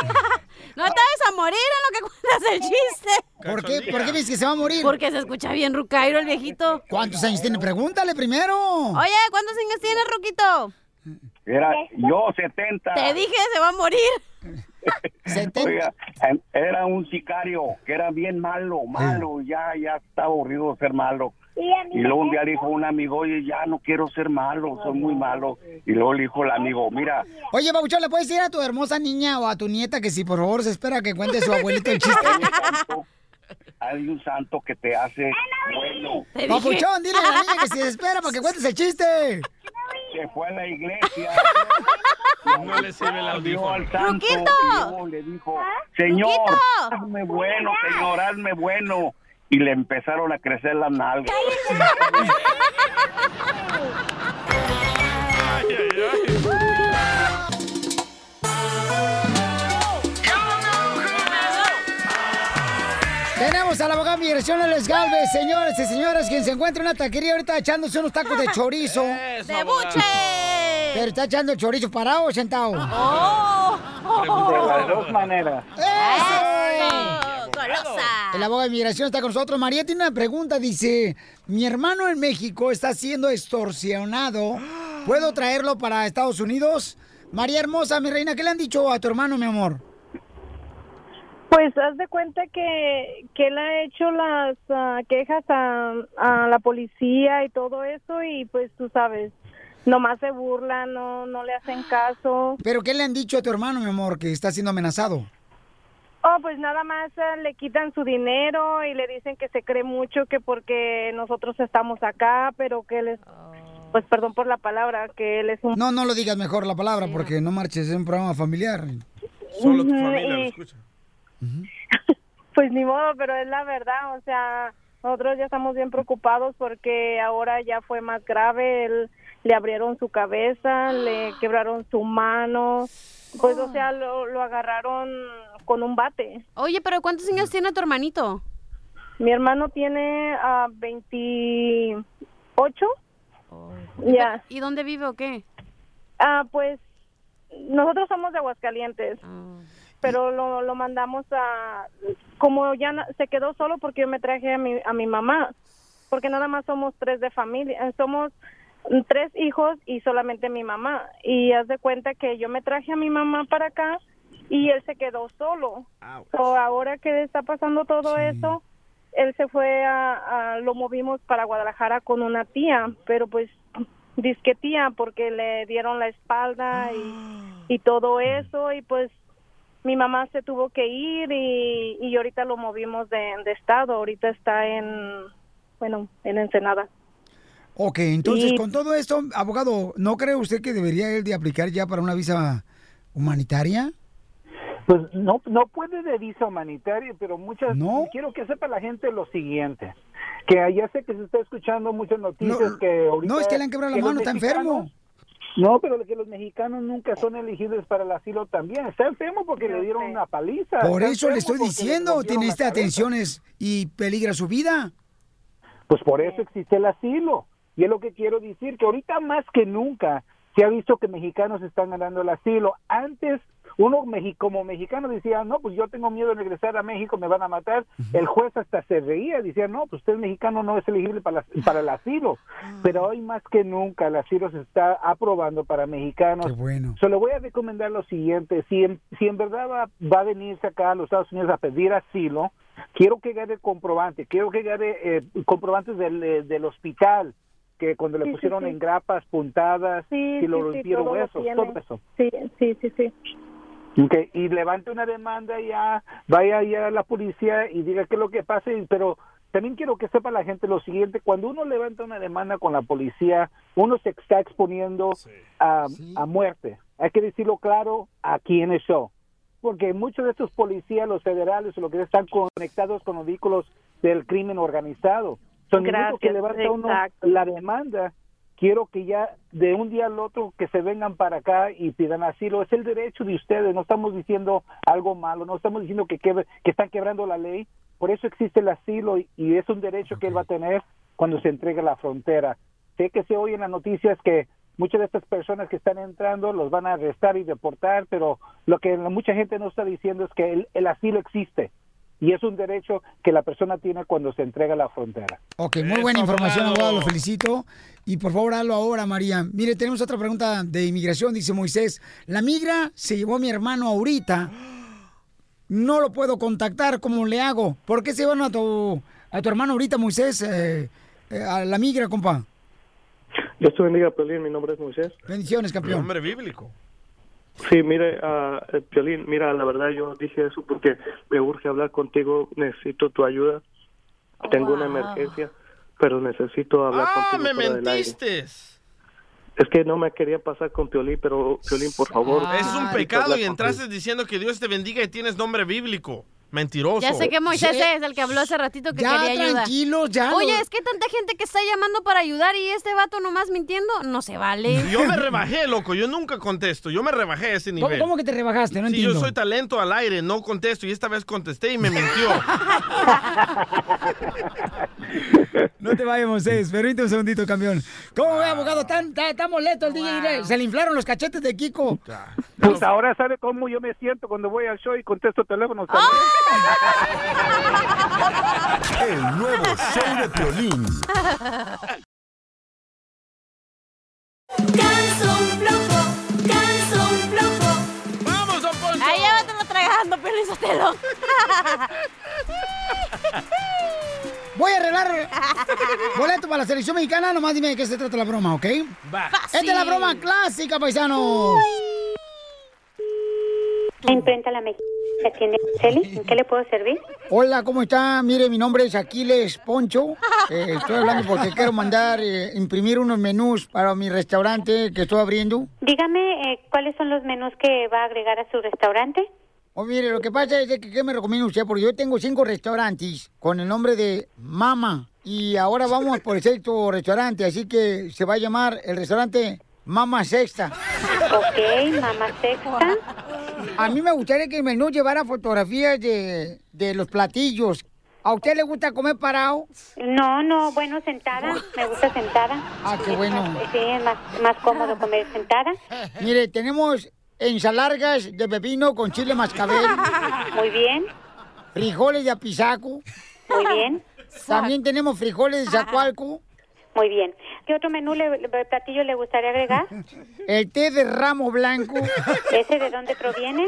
[SPEAKER 4] No te vas a morir en lo que cuentas el chiste.
[SPEAKER 2] ¿Por qué? ¿Por qué dices que se va a morir?
[SPEAKER 4] Porque se escucha bien rucairo el viejito.
[SPEAKER 2] ¿Cuántos años tiene? Pregúntale primero.
[SPEAKER 4] Oye, ¿cuántos años tienes, Ruquito?
[SPEAKER 14] Era yo 70.
[SPEAKER 4] Te dije, se va a morir. *laughs*
[SPEAKER 14] Oiga, em, era un sicario que era bien malo, malo, ya, ya estaba aburrido de ser malo. Y luego un día dijo un amigo, oye, ya no quiero ser malo, soy muy malo. Y luego le dijo el amigo, mira,
[SPEAKER 2] Oye, Babuchón, ¿le puedes decir a tu hermosa niña o a tu nieta que si por favor se espera que cuente su abuelito el chiste?
[SPEAKER 14] hay un santo que te hace bueno.
[SPEAKER 2] Papuchón, dile a la niña que si se espera para que cuentes el chiste.
[SPEAKER 14] Se fue a la iglesia.
[SPEAKER 3] No le sirve el
[SPEAKER 14] Dijo
[SPEAKER 3] audífono.
[SPEAKER 14] al santo
[SPEAKER 3] ¡Ruquito!
[SPEAKER 14] y le dijo, Señor, hazme bueno, señor, hazme bueno. Y le empezaron a crecer las nalgas.
[SPEAKER 2] Tenemos a la abogada migración Alex Galvez, señores y señoras, quien se encuentra en una taquería ahorita echándose unos tacos de chorizo. *laughs*
[SPEAKER 4] ¡De buche!
[SPEAKER 2] Pero está echando el chorizo parado o sentado.
[SPEAKER 4] ¡Oh!
[SPEAKER 14] De las dos maneras.
[SPEAKER 4] ¡Golosa!
[SPEAKER 2] El abogado de migración está con nosotros. María tiene una pregunta. Dice, mi hermano en México está siendo extorsionado. ¿Puedo traerlo para Estados Unidos? María hermosa, mi reina, ¿qué le han dicho a tu hermano, mi amor?
[SPEAKER 15] Pues haz de cuenta que, que él ha hecho las ah, quejas a, a la policía y todo eso y pues tú sabes, nomás se burlan, no, no le hacen caso.
[SPEAKER 2] ¿Pero qué le han dicho a tu hermano, mi amor, que está siendo amenazado?
[SPEAKER 15] Oh, pues nada más eh, le quitan su dinero y le dicen que se cree mucho que porque nosotros estamos acá, pero que él es, pues perdón por la palabra, que él es un...
[SPEAKER 2] No, no lo digas mejor la palabra porque no marches, es un programa familiar.
[SPEAKER 3] Solo tu familia lo escucha. *laughs*
[SPEAKER 15] Pues ni modo, pero es la verdad, o sea, nosotros ya estamos bien preocupados porque ahora ya fue más grave, él le abrieron su cabeza, le *gasps* quebraron su mano, pues o sea, lo, lo agarraron con un bate.
[SPEAKER 4] Oye, pero ¿cuántos años tiene tu hermanito?
[SPEAKER 15] Mi hermano tiene a 28. Ya.
[SPEAKER 4] ¿Y dónde vive o qué?
[SPEAKER 15] Ah, pues nosotros somos de Aguascalientes, pero lo, lo mandamos a, como ya se quedó solo porque yo me traje a mi, a mi mamá, porque nada más somos tres de familia, somos tres hijos y solamente mi mamá, y haz de cuenta que yo me traje a mi mamá para acá y él se quedó solo. So, ahora que está pasando todo eso, él se fue a, a- lo movimos para Guadalajara con una tía, pero pues disque tía porque le dieron la espalda y, y todo eso y pues mi mamá se tuvo que ir y, y ahorita lo movimos de, de estado, ahorita está en, bueno, en Ensenada.
[SPEAKER 2] Ok, entonces
[SPEAKER 15] Y-
[SPEAKER 2] con todo esto, abogado, ¿no cree usted que debería él de aplicar ya para una visa humanitaria?
[SPEAKER 16] Pues no, no puede de visa humanitaria, pero muchas. Quiero que sepa la gente lo siguiente: que ya sé que se está escuchando muchas noticias
[SPEAKER 2] No,
[SPEAKER 16] que ahorita.
[SPEAKER 2] no, es que le han quebrado la
[SPEAKER 16] que
[SPEAKER 2] mano, está enfermo.
[SPEAKER 16] No, pero que los mexicanos nunca son elegibles para el asilo también. Está enfermo porque le dieron una paliza.
[SPEAKER 2] Por
[SPEAKER 16] Está
[SPEAKER 2] eso le estoy diciendo, tiene
[SPEAKER 16] cabeza.
[SPEAKER 2] atenciones y peligra su vida.
[SPEAKER 16] Pues por eso existe el asilo. Y es lo que quiero decir, que ahorita más que nunca se ha visto que mexicanos están ganando el asilo. Antes, uno como mexicano decía, no, pues yo tengo miedo de regresar a México, me van a matar. El juez hasta se reía, decía, no, pues usted es mexicano, no es elegible para, la- para el asilo. Pero hoy más que nunca el asilo se está aprobando para mexicanos.
[SPEAKER 2] Qué bueno.
[SPEAKER 16] Solo voy a recomendar lo siguiente, si en, si en verdad va, va a venirse acá a los Estados Unidos a pedir asilo, quiero que gane comprobante, quiero que gane eh, comprobantes del, eh, del hospital, que cuando le
[SPEAKER 15] Sí,
[SPEAKER 16] pusieron
[SPEAKER 15] sí.
[SPEAKER 16] en grapas, puntadas,
[SPEAKER 15] Sí,
[SPEAKER 16] si lo
[SPEAKER 15] sí, sí,
[SPEAKER 16] rompieron huesos, todo eso.
[SPEAKER 15] Sí, sí, sí, sí.
[SPEAKER 16] Y levante una demanda ya, vaya ya a la policía y diga qué es lo que pasa, y- pero también quiero que sepa la gente lo siguiente, cuando uno levanta una demanda con la policía, uno se está exponiendo a, a muerte. Hay que decirlo claro aquí en el show. Porque muchos de estos policías, los federales o lo que sea, están conectados con los vehículos del crimen organizado. Son único que
[SPEAKER 15] Gracias,
[SPEAKER 16] levanta uno la demanda. Quiero que ya de un día al otro que se vengan para acá y pidan asilo. Es el derecho de ustedes. No estamos diciendo algo malo. No estamos diciendo que, que están quebrando la ley. Por eso existe el asilo y, y es un derecho que él va a tener cuando se entregue a la frontera. Sé que se oyen las noticias que muchas de estas personas que están entrando los van a arrestar y deportar, pero lo que mucha gente no está diciendo es que el, el asilo existe y es un derecho que la persona tiene cuando se entrega a la frontera.
[SPEAKER 2] Ok, muy buena información, abogado, lo felicito. Y por favor, hazlo ahora, María. Mire, tenemos otra pregunta de inmigración, dice Moisés. La migra se llevó a mi hermano ahorita. No lo puedo contactar, ¿cómo le hago? ¿Por qué se llevan a tu, a tu hermano ahorita, Moisés, eh, eh, a la migra, compa?
[SPEAKER 17] Yo estoy bendiga, Piolín, mi nombre es Moisés.
[SPEAKER 2] Bendiciones, campeón.
[SPEAKER 3] Hombre bíblico.
[SPEAKER 17] Sí, mire, ah, eh, Piolín, mira, la verdad yo dije eso porque me urge hablar contigo, necesito tu ayuda. Tengo una emergencia, pero necesito hablar
[SPEAKER 3] Ah,
[SPEAKER 17] contigo
[SPEAKER 3] me
[SPEAKER 17] del aire.
[SPEAKER 3] mentiste.
[SPEAKER 17] Es que no me quería pasar con Piolín, pero Piolín, por favor.
[SPEAKER 3] es un pecado y
[SPEAKER 17] contigo.
[SPEAKER 3] entraste diciendo que Dios te bendiga y tienes nombre bíblico. Mentiroso.
[SPEAKER 4] Ya sé que Moisés es el que habló hace ratito que
[SPEAKER 2] Ya,
[SPEAKER 4] quería ayuda.
[SPEAKER 2] tranquilos, ya
[SPEAKER 4] Oye,
[SPEAKER 2] no-
[SPEAKER 4] es que tanta gente que está llamando para ayudar y este vato nomás mintiendo, no se vale. *laughs*
[SPEAKER 3] Yo me rebajé, loco. Yo nunca contesto. Yo me rebajé a ese
[SPEAKER 2] ¿Cómo,
[SPEAKER 3] nivel.
[SPEAKER 2] cómo que te rebajaste? No
[SPEAKER 3] Sí,
[SPEAKER 2] entiendo.
[SPEAKER 3] yo soy talento al aire, no contesto. Y esta vez contesté y me mintió. *laughs*
[SPEAKER 2] No te vayas, Moisés. Permíteme un segundito, campeón. ¿Cómo ve, abogado? Tan, tan, tan molesto el DJ. Se le inflaron los cachetes de Kiko.
[SPEAKER 16] Pues ahora sabe cómo yo me siento cuando voy al show y contesto teléfonos
[SPEAKER 2] ¡Ah!
[SPEAKER 16] también.
[SPEAKER 6] El nuevo show de Piolín.
[SPEAKER 3] ¡Vamos, don Poncho!
[SPEAKER 4] Ahí llévatelo tragando, Piolín Sotelo.
[SPEAKER 2] Voy a arreglar boleto para la selección mexicana. Nomás dime de qué se trata la broma, ¿ok?
[SPEAKER 3] Va.
[SPEAKER 2] Esta es la broma clásica, paisanos.
[SPEAKER 18] Imprenta la mexicana. ¿Tiene Celi? ¿En qué le puedo servir?
[SPEAKER 2] Hola, ¿cómo está? Mire, mi nombre es Aquiles Poncho. Eh, estoy hablando porque quiero mandar eh, imprimir unos menús para mi restaurante que estoy abriendo.
[SPEAKER 18] Dígame eh, cuáles son los menús que va a agregar a su restaurante.
[SPEAKER 2] Oh, mire, lo que pasa es que ¿qué me recomienda usted? Porque yo tengo cinco restaurantes con el nombre de Mama. Y ahora vamos por el sexto restaurante, así que se va a llamar el restaurante Mama Sexta.
[SPEAKER 18] Ok, Mama Sexta.
[SPEAKER 2] A mí me gustaría que el menú llevara fotografías de, de los platillos. ¿A usted le gusta comer parado?
[SPEAKER 18] No, no, bueno, sentada. Me gusta sentada.
[SPEAKER 2] Ah, qué bueno.
[SPEAKER 18] Sí, es más, más cómodo comer sentada.
[SPEAKER 2] Mire, tenemos ensalargas de pepino con chile mascabel.
[SPEAKER 18] Muy bien.
[SPEAKER 2] Frijoles de apisaco.
[SPEAKER 18] Muy bien.
[SPEAKER 2] También tenemos frijoles de zacualco.
[SPEAKER 18] Muy bien. ¿Qué otro menú, le, platillo le gustaría agregar? *laughs*
[SPEAKER 2] El té de ramo blanco. *laughs*
[SPEAKER 18] ¿Ese de dónde proviene?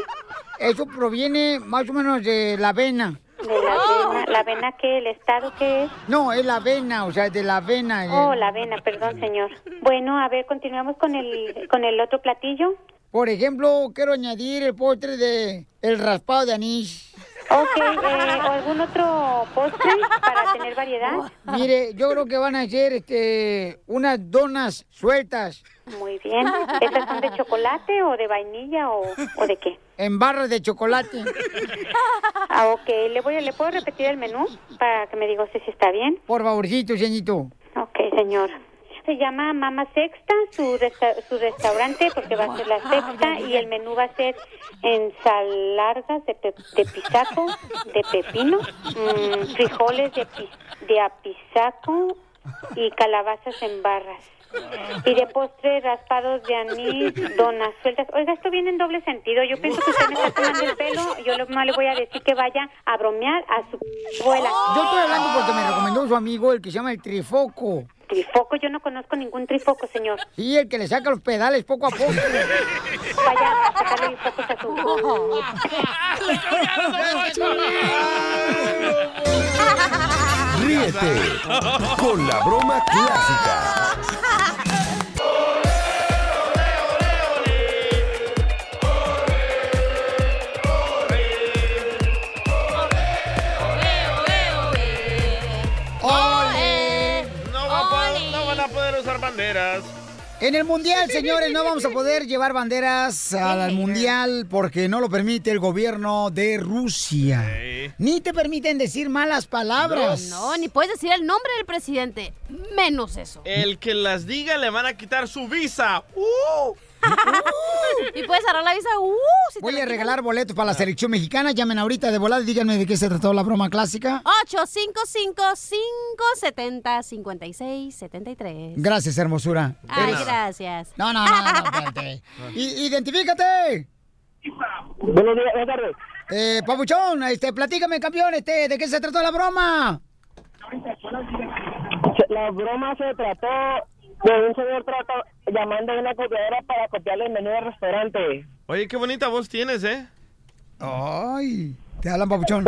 [SPEAKER 2] Eso proviene más o menos de la avena.
[SPEAKER 18] De la avena. ¿La avena qué? ¿El estado qué es?
[SPEAKER 2] No, es la avena, o sea, de la avena. eh.
[SPEAKER 18] Oh, la avena, perdón, señor. Bueno, a ver, continuamos con el, con el otro platillo.
[SPEAKER 2] Por ejemplo, quiero añadir el postre de el raspado de anís.
[SPEAKER 18] Ok, eh, ¿o algún otro postre para tener variedad?
[SPEAKER 2] Mire, yo creo que van a hacer este unas donas sueltas.
[SPEAKER 18] Muy bien. ¿Esas son de chocolate o de vainilla o, o de qué?
[SPEAKER 2] En barras de chocolate.
[SPEAKER 18] Ah, ok. ¿Le, voy, a- ¿Le puedo repetir el menú para que me diga usted si está bien?
[SPEAKER 2] Por favorcito, señorito.
[SPEAKER 18] Ok, señor. Se llama Mama Sexta, su, resta- su restaurante, porque va a ser la sexta, y el menú va a ser ensaladas de, pe- de pisaco, de pepino, mm, frijoles de, de apisaco y calabazas en barras. Y de postre, raspados de anís, donas sueltas. Oiga, esto viene en doble sentido. Yo pienso que usted me está tomando el pelo. Yo más le voy a decir que vaya a bromear a su abuela.
[SPEAKER 2] Yo estoy hablando porque me recomendó su amigo, el que se llama el trifoco.
[SPEAKER 18] Trifoco, yo no conozco ningún trifoco, señor.
[SPEAKER 2] Sí, el que le saca los pedales poco a poco.
[SPEAKER 18] Vaya sacarle los focos a su...
[SPEAKER 6] Ríete con la broma clásica.
[SPEAKER 3] Banderas.
[SPEAKER 2] En el mundial, *laughs* señores, no vamos a poder llevar banderas al mundial porque no lo permite el gobierno de Rusia. Ni te permiten decir malas palabras.
[SPEAKER 4] No, ni puedes decir el nombre del presidente. Menos eso.
[SPEAKER 3] El que las diga le van a quitar su visa. ¡Uh! *laughs* *laughs*
[SPEAKER 4] Y puedes agarrar la visa. Uh, si te
[SPEAKER 2] Voy a regalar boletos para la selección mexicana. Llamen ahorita de volada y díganme de qué se trató la broma clásica.
[SPEAKER 4] 855-570-5673.
[SPEAKER 2] Gracias, hermosura.
[SPEAKER 4] Ay, gracias.
[SPEAKER 2] No, no, no, no, *laughs* espérate. Identifícate.
[SPEAKER 16] Buenos días, buenas tardes.
[SPEAKER 2] Eh, Papuchón, este, platícame, campeón, este, ¿de qué se trató la broma?
[SPEAKER 16] La broma se trató
[SPEAKER 19] un señor trata, llamando a una copiadora para copiarle el menú del restaurante.
[SPEAKER 3] Oye, qué bonita voz tienes, ¿eh?
[SPEAKER 2] Ay, te hablan, papuchón.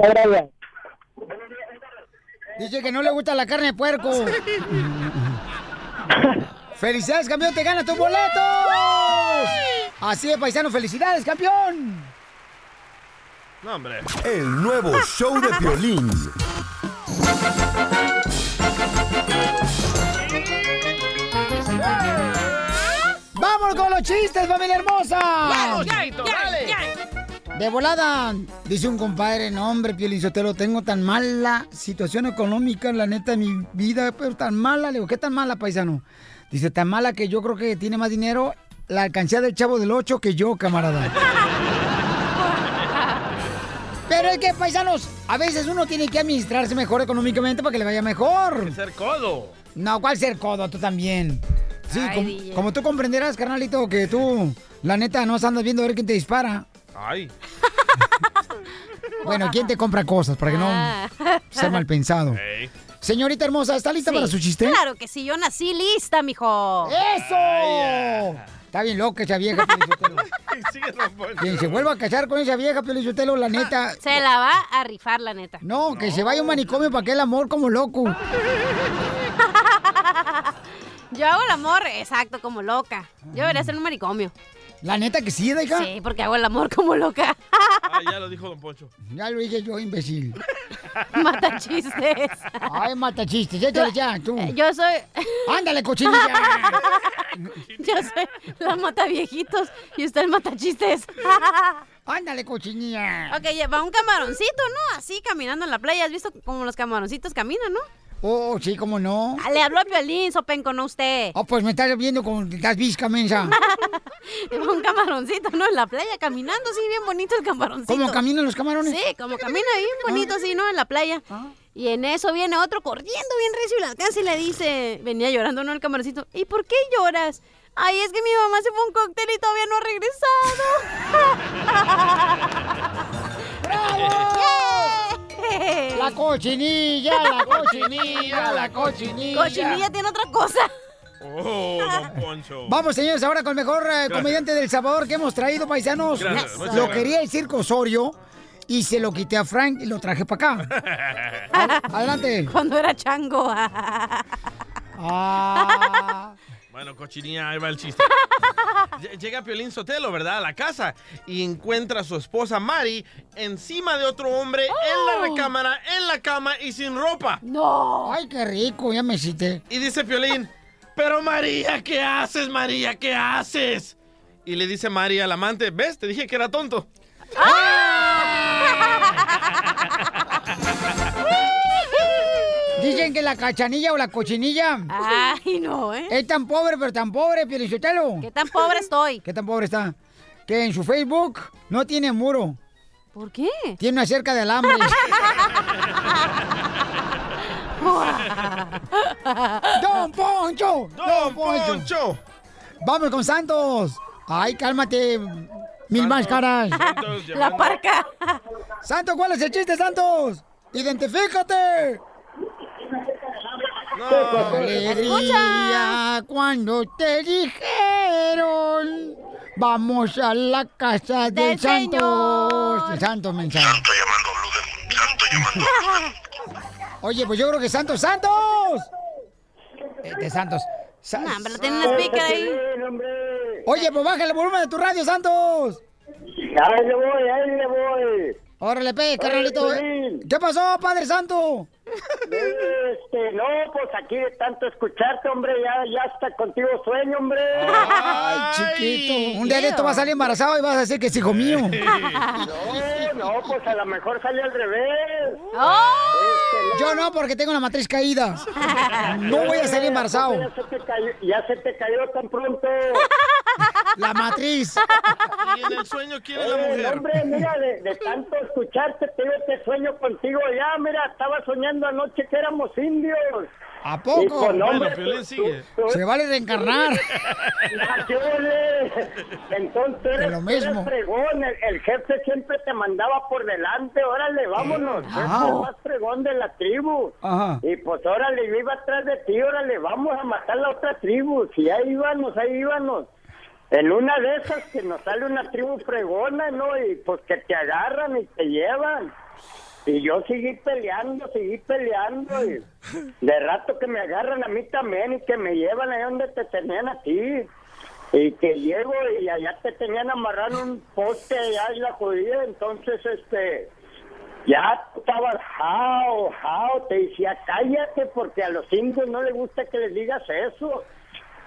[SPEAKER 2] Dice que no le gusta la carne de puerco. *laughs* ¡Felicidades, campeón! ¡Te gana tus boletos! Así de paisano, felicidades, campeón.
[SPEAKER 3] No, hombre.
[SPEAKER 6] El nuevo show de violín.
[SPEAKER 2] ¡Vamos con los chistes, familia hermosa!
[SPEAKER 3] ¡Vamos, Yaito, dale!
[SPEAKER 2] De volada, dice un compadre, no hombre, Pielizotelo, tengo tan mala situación económica, la neta, en mi vida, pero tan mala, le digo, ¿qué tan mala, paisano? Dice, tan mala que yo creo que tiene más dinero la alcancía del chavo del 8 que yo, camarada. Pero es que, paisanos, a veces uno tiene que administrarse mejor económicamente para que le vaya mejor.
[SPEAKER 3] Ser codo.
[SPEAKER 2] No, ¿cuál ser codo? Tú también. Sí,
[SPEAKER 3] Ay,
[SPEAKER 2] com-
[SPEAKER 3] DJ.
[SPEAKER 2] como tú comprenderás, carnalito, que tú, la neta, no andas viendo a ver quién te dispara.
[SPEAKER 3] Ay. *laughs*
[SPEAKER 2] Bueno, ¿quién te compra cosas para que no sea mal pensado? Señorita hermosa, ¿está lista
[SPEAKER 4] Sí,
[SPEAKER 2] para su chiste?
[SPEAKER 4] Claro que sí, yo nací lista, mijo.
[SPEAKER 2] ¡Eso! Está bien loca esa vieja. *laughs* Quien se vuelva a casar con esa vieja, Piolichotelo, la neta...
[SPEAKER 4] Se la va a rifar, la neta.
[SPEAKER 2] No, que se vaya a un manicomio para que el amor como loco. *laughs*
[SPEAKER 4] Yo hago el amor, exacto, como loca. Yo debería ser un manicomio.
[SPEAKER 2] La neta que sí, hija.
[SPEAKER 4] Sí, porque hago el amor como loca.
[SPEAKER 3] Ah, ya lo dijo Don Poncho. *laughs*
[SPEAKER 2] Ya lo dije yo, imbécil. *laughs*
[SPEAKER 4] Mata chistes.
[SPEAKER 2] Ay, mata chistes, échale ya, tú.
[SPEAKER 4] Yo soy. *laughs*
[SPEAKER 2] Ándale, cochinilla.
[SPEAKER 4] Yo soy la mata viejitos y usted el mata chistes.
[SPEAKER 2] Ándale, cochinilla.
[SPEAKER 4] Ok, ya va un camaroncito, ¿no? Así caminando en la playa. ¿Has visto cómo los camaroncitos caminan, no?
[SPEAKER 2] Oh, sí, cómo no.
[SPEAKER 4] Ah, Le habló a Piolín, Sopenco, no usted.
[SPEAKER 2] Oh, pues me estás viendo con estás visca, mensa. *laughs*
[SPEAKER 4] Un camaroncito, ¿no? En la playa caminando, sí, bien bonito el camaroncito.
[SPEAKER 2] ¿Cómo caminan los camarones?
[SPEAKER 4] Sí, como camina bien bonito, así, ¿no? En la playa. Y en eso viene otro corriendo bien recio y la alcanza y le dice, venía llorando, ¿no? El camaroncito. ¿Y por qué lloras? Ay, es que mi mamá se fue a un cóctel y todavía no ha *laughs*
[SPEAKER 2] La cochinilla, la *laughs* cochinilla, la cochinilla.
[SPEAKER 4] Cochinilla tiene otra cosa.
[SPEAKER 3] Oh, Don Poncho. *laughs*
[SPEAKER 2] Vamos, señores, ahora con el mejor eh, comediante del Salvador que hemos traído, paisanos.
[SPEAKER 3] Gracias,
[SPEAKER 2] lo
[SPEAKER 3] gracias.
[SPEAKER 2] quería el circo Osorio y se lo quité a Frank y lo traje para acá. *laughs* Adelante.
[SPEAKER 4] Cuando era chango.
[SPEAKER 2] Ah.
[SPEAKER 3] Bueno, cochinilla, ahí va el chiste. *laughs* Lle- Llega Piolín Sotelo, ¿verdad? A la casa y encuentra a su esposa Mari encima de otro hombre en la recámara, en la cama y sin ropa.
[SPEAKER 4] No.
[SPEAKER 2] Ay, qué rico, ya me cité.
[SPEAKER 3] Y dice Piolín, pero María, ¿qué haces, María? ¿Qué haces? Y le dice María al amante, ¿ves? Te dije que era tonto.
[SPEAKER 2] Dicen que la cachanilla o la cochinilla.
[SPEAKER 4] Ay, no, ¿eh?
[SPEAKER 2] Es tan pobre, pero tan pobre, Pielichotelo.
[SPEAKER 4] ¿Qué tan pobre estoy?
[SPEAKER 2] ¿Qué tan pobre está? Que en su Facebook no tiene muro.
[SPEAKER 4] ¿Por qué?
[SPEAKER 2] Tiene una cerca de alambre. *laughs* ¡Don Poncho! ¡Don Poncho! Vamos con Santos. Ay, cálmate. Mil máscaras.
[SPEAKER 4] Santos La parca.
[SPEAKER 2] Santos, ¿cuál es el chiste, Santos? ¡Identifícate! Alegría cuando te dijeron vamos a la casa del,
[SPEAKER 4] Del
[SPEAKER 2] Santos. El Santos, mensaje. Santo llamando Santo llamando *laughs* Oye, pues yo creo que Santos, ¡Santos! Eh, de Santos. Sa-
[SPEAKER 4] No, pero tiene un speaker ahí.
[SPEAKER 2] Oye, pues baja el volumen de tu radio, Santos.
[SPEAKER 19] Ahí le voy, ahí le voy.
[SPEAKER 2] Órale, pe, carnalito. ¿Qué pasó, Padre Santo?
[SPEAKER 19] Este, no, pues aquí de tanto escucharte, hombre, ya, ya hasta contigo sueño, hombre.
[SPEAKER 2] Ay, chiquito. Un día de esto vas a salir embarazado y vas a decir que es hijo mío.
[SPEAKER 19] No, no, pues a lo mejor sale al revés.
[SPEAKER 2] Yo no, porque tengo la matriz caída. No voy a salir embarazado. *laughs*
[SPEAKER 19] Ya se te cayó, ya se te cayó tan pronto. *laughs*
[SPEAKER 2] La matriz.
[SPEAKER 3] Y en el sueño quiere la
[SPEAKER 19] Eh,
[SPEAKER 3] mujer.
[SPEAKER 19] hombre, mira, de, de tanto escucharte, te digo que sueño contigo ya, mira, estaba soñando anoche que éramos indios.
[SPEAKER 2] ¿A
[SPEAKER 19] Y
[SPEAKER 2] poco?
[SPEAKER 19] con nombre,
[SPEAKER 3] Bueno, Piolín sigue.
[SPEAKER 19] tú- tú-
[SPEAKER 2] Se vale reencarnar.
[SPEAKER 19] Ah. Entonces eres,
[SPEAKER 2] lo mismo.
[SPEAKER 19] eres fregón, el, el jefe siempre te mandaba por delante, órale, vámonos,
[SPEAKER 2] Ajá.
[SPEAKER 19] Este es el más fregón de la tribu.
[SPEAKER 2] Ajá.
[SPEAKER 19] Y pues órale, yo iba atrás de ti, órale, vamos a matar la otra tribu, si ahí íbamos, ahí íbamos. En una de esas que nos sale una tribu fregona, ¿no? Y pues que te agarran y te llevan. Y yo seguí peleando, seguí peleando. Y de rato que me agarran a mí también y que me llevan ahí donde te tenían a ti. Y que llego y allá te tenían amarrado un poste allá en la judía. Entonces, este, ya tú estabas jao, jao. Te decía, cállate porque a los indios no les gusta que les digas eso.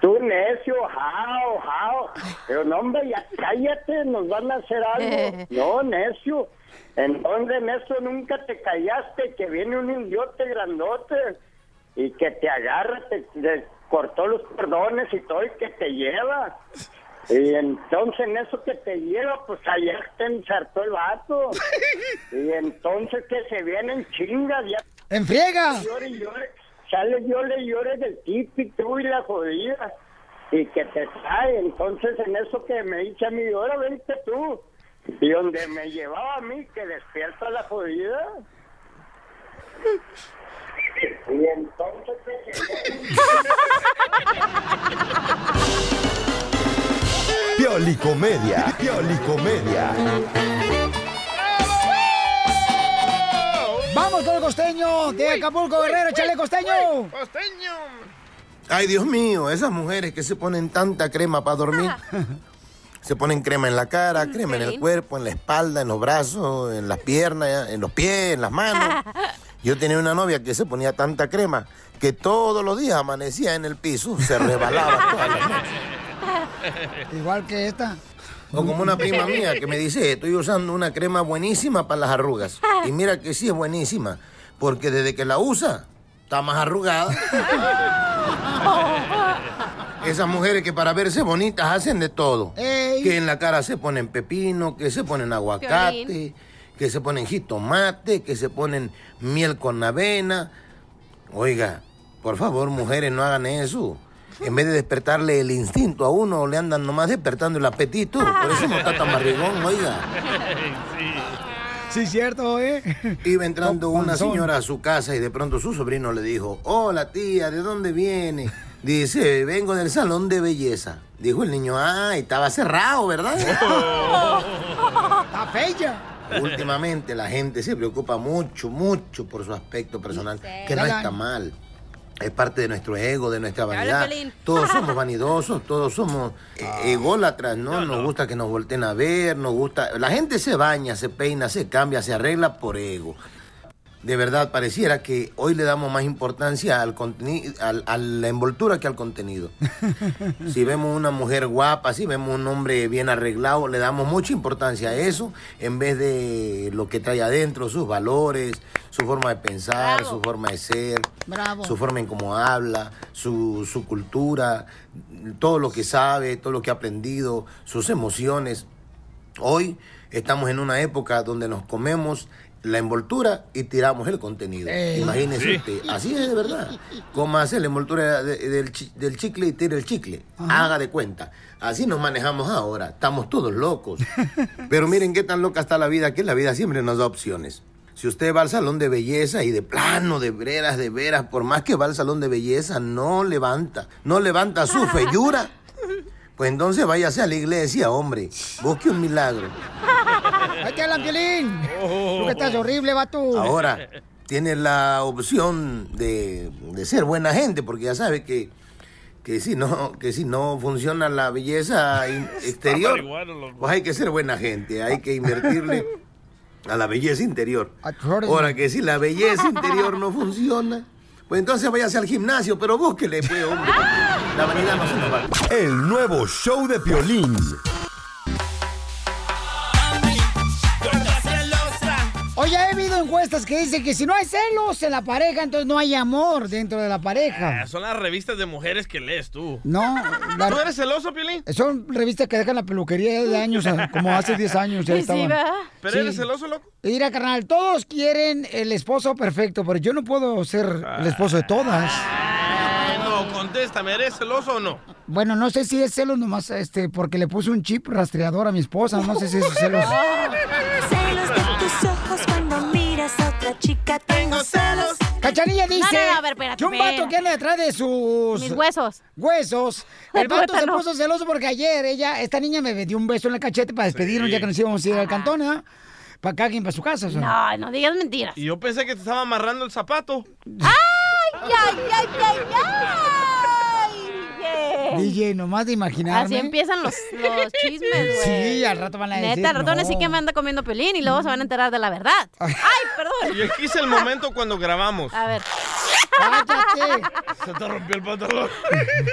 [SPEAKER 19] Tú necio, jao, jao. Pero no, hombre, ya cállate, nos van a hacer algo. *laughs* No, necio. Entonces en eso nunca te callaste, que viene un indiote grandote y que te agarra, te, te cortó los cordones y todo y que te lleva. Y entonces en eso que te lleva, pues allá te ensartó el vato. *laughs* Y entonces que se vienen chingas, ya
[SPEAKER 2] ¡En friega!
[SPEAKER 19] llore y llore, sale llore y llore del típico y la jodida. Y que te trae, entonces en eso que me dice a mí, ahora vente tú. Y donde me llevaba a mí, que despierta la jodida. Y entonces.
[SPEAKER 6] Piolicomedia. Piolicomedia.
[SPEAKER 2] Vamos con el costeño de Acapulco, Guerrero, échale costeño.
[SPEAKER 3] ¡Costeño!
[SPEAKER 20] Ay, Dios mío, esas mujeres que se ponen tanta crema para dormir. *laughs* Se ponen crema en la cara, crema en el cuerpo, en la espalda, en los brazos, en las piernas, en los pies, en las manos. *laughs* Yo tenía una novia que se ponía tanta crema que todos los días amanecía en el piso, se rebalaba todas las noches.
[SPEAKER 2] Igual que esta.
[SPEAKER 20] O como una prima *laughs* mía que me dice, estoy usando una crema buenísima para las arrugas. Y mira que sí es buenísima, porque desde que la usa, está más arrugada. *laughs* Esas mujeres que para verse bonitas hacen de todo. Que en la cara se ponen pepino, que se ponen aguacate, que se ponen jitomate, que se ponen miel con avena. Oiga, por favor, mujeres, no hagan eso. En vez de despertarle el instinto a uno, le andan nomás despertando el apetito. Por eso no está tan barrigón, oiga.
[SPEAKER 2] Sí, cierto, ¿eh?
[SPEAKER 20] Iba entrando una señora a su casa y de pronto su sobrino le dijo, hola tía, ¿de dónde viene? Dice, vengo del salón de belleza. Dijo el niño, ah, estaba cerrado, ¿verdad?
[SPEAKER 2] Está fea.
[SPEAKER 20] Últimamente la gente se preocupa mucho, mucho por su aspecto personal, que no está mal. Es parte de nuestro ego, de nuestra vanidad. Todos *laughs* somos vanidosos, todos somos eh, ególatras, ¿no? Nos gusta que nos volteen a ver, nos gusta... La gente se baña, se peina, se cambia, se arregla por ego. De verdad, pareciera que hoy le damos más importancia al contenido, al- a la envoltura que al contenido. *laughs* Si vemos una mujer guapa, si vemos un hombre bien arreglado, le damos mucha importancia a eso en vez de lo que trae adentro, sus valores, su forma de pensar, su forma de ser,
[SPEAKER 2] Bravo.
[SPEAKER 20] su forma en cómo habla, su, su cultura, todo lo que sabe, todo lo que ha aprendido, sus emociones. Hoy estamos en una época donde nos comemos la envoltura y tiramos el contenido.
[SPEAKER 2] Ey.
[SPEAKER 20] Imagínese
[SPEAKER 2] Sí.
[SPEAKER 20] usted, así es de verdad. Cómo hace la envoltura de- del, del chicle y tira el chicle. Haga de cuenta. Así nos manejamos ahora. Estamos todos locos. Pero miren qué tan loca está la vida, que la vida siempre nos da opciones. Si usted va al salón de belleza y de plano, de veras, de veras, por más que va al salón de belleza, no levanta, no levanta su feyura, pues entonces váyase a la iglesia, hombre. Busque un milagro.
[SPEAKER 2] Ahí te hablan, Piolín. Tú que estás horrible, vato.
[SPEAKER 20] Ahora, tiene la opción de, de ser buena gente, porque ya sabe que, que, si no, que si no funciona la belleza in- *laughs* exterior, pues hay que ser buena gente, hay que invertirle a la belleza interior. Ahora que si la belleza interior no funciona, pues entonces váyase al gimnasio, pero búsquele, pues, hombre. porque La vanidad no se nos va.
[SPEAKER 6] El nuevo show de Piolín.
[SPEAKER 2] Oye, he habido encuestas que dicen que si no hay celos en la pareja, entonces no hay amor dentro de la pareja.
[SPEAKER 3] Ah, son las revistas de mujeres que lees tú.
[SPEAKER 2] No. la-
[SPEAKER 3] ¿Tú eres celoso, Piolín?
[SPEAKER 2] Son revistas que dejan la peluquería de años, a- como hace 10 años ya estaban.
[SPEAKER 3] ¿Pero eres celoso, loco?
[SPEAKER 2] Mira, carnal, todos quieren el esposo perfecto, pero yo no puedo ser el esposo de todas.
[SPEAKER 3] Eh, no, contéstame, ¿eres celoso o no?
[SPEAKER 2] Bueno, no sé si es celos nomás, este, porque le puse un chip rastreador a mi esposa, no sé si es. Celos *laughs*
[SPEAKER 21] Tengo celos.
[SPEAKER 2] Cachanilla dice
[SPEAKER 4] No, no, no, a ver, espérate,
[SPEAKER 2] que un vato que anda detrás de sus...
[SPEAKER 4] Mis huesos.
[SPEAKER 2] Huesos. *laughs* El vato se puso celoso porque ayer ella, esta niña me dio un beso en el cachete para despedirnos ya que nos íbamos a ir al cantón, ¿eh? Para cada quien para su casa.
[SPEAKER 4] No, no digas mentiras.
[SPEAKER 3] Y yo pensé que te estaba amarrando el zapato.
[SPEAKER 4] ¡Ay, ay, ay, ay, ay!
[SPEAKER 2] DJ, nomás de imaginarme.
[SPEAKER 4] Así empiezan los, los chismes, *laughs* güey.
[SPEAKER 2] Sí, al rato van a decir.
[SPEAKER 4] Neta, al rato van a decir que me anda comiendo pelín y luego se van a enterar de la verdad. *laughs* ¡Ay, perdón!
[SPEAKER 3] Y aquí es el momento cuando grabamos.
[SPEAKER 4] A ver.
[SPEAKER 3] Se te rompió el pantalón.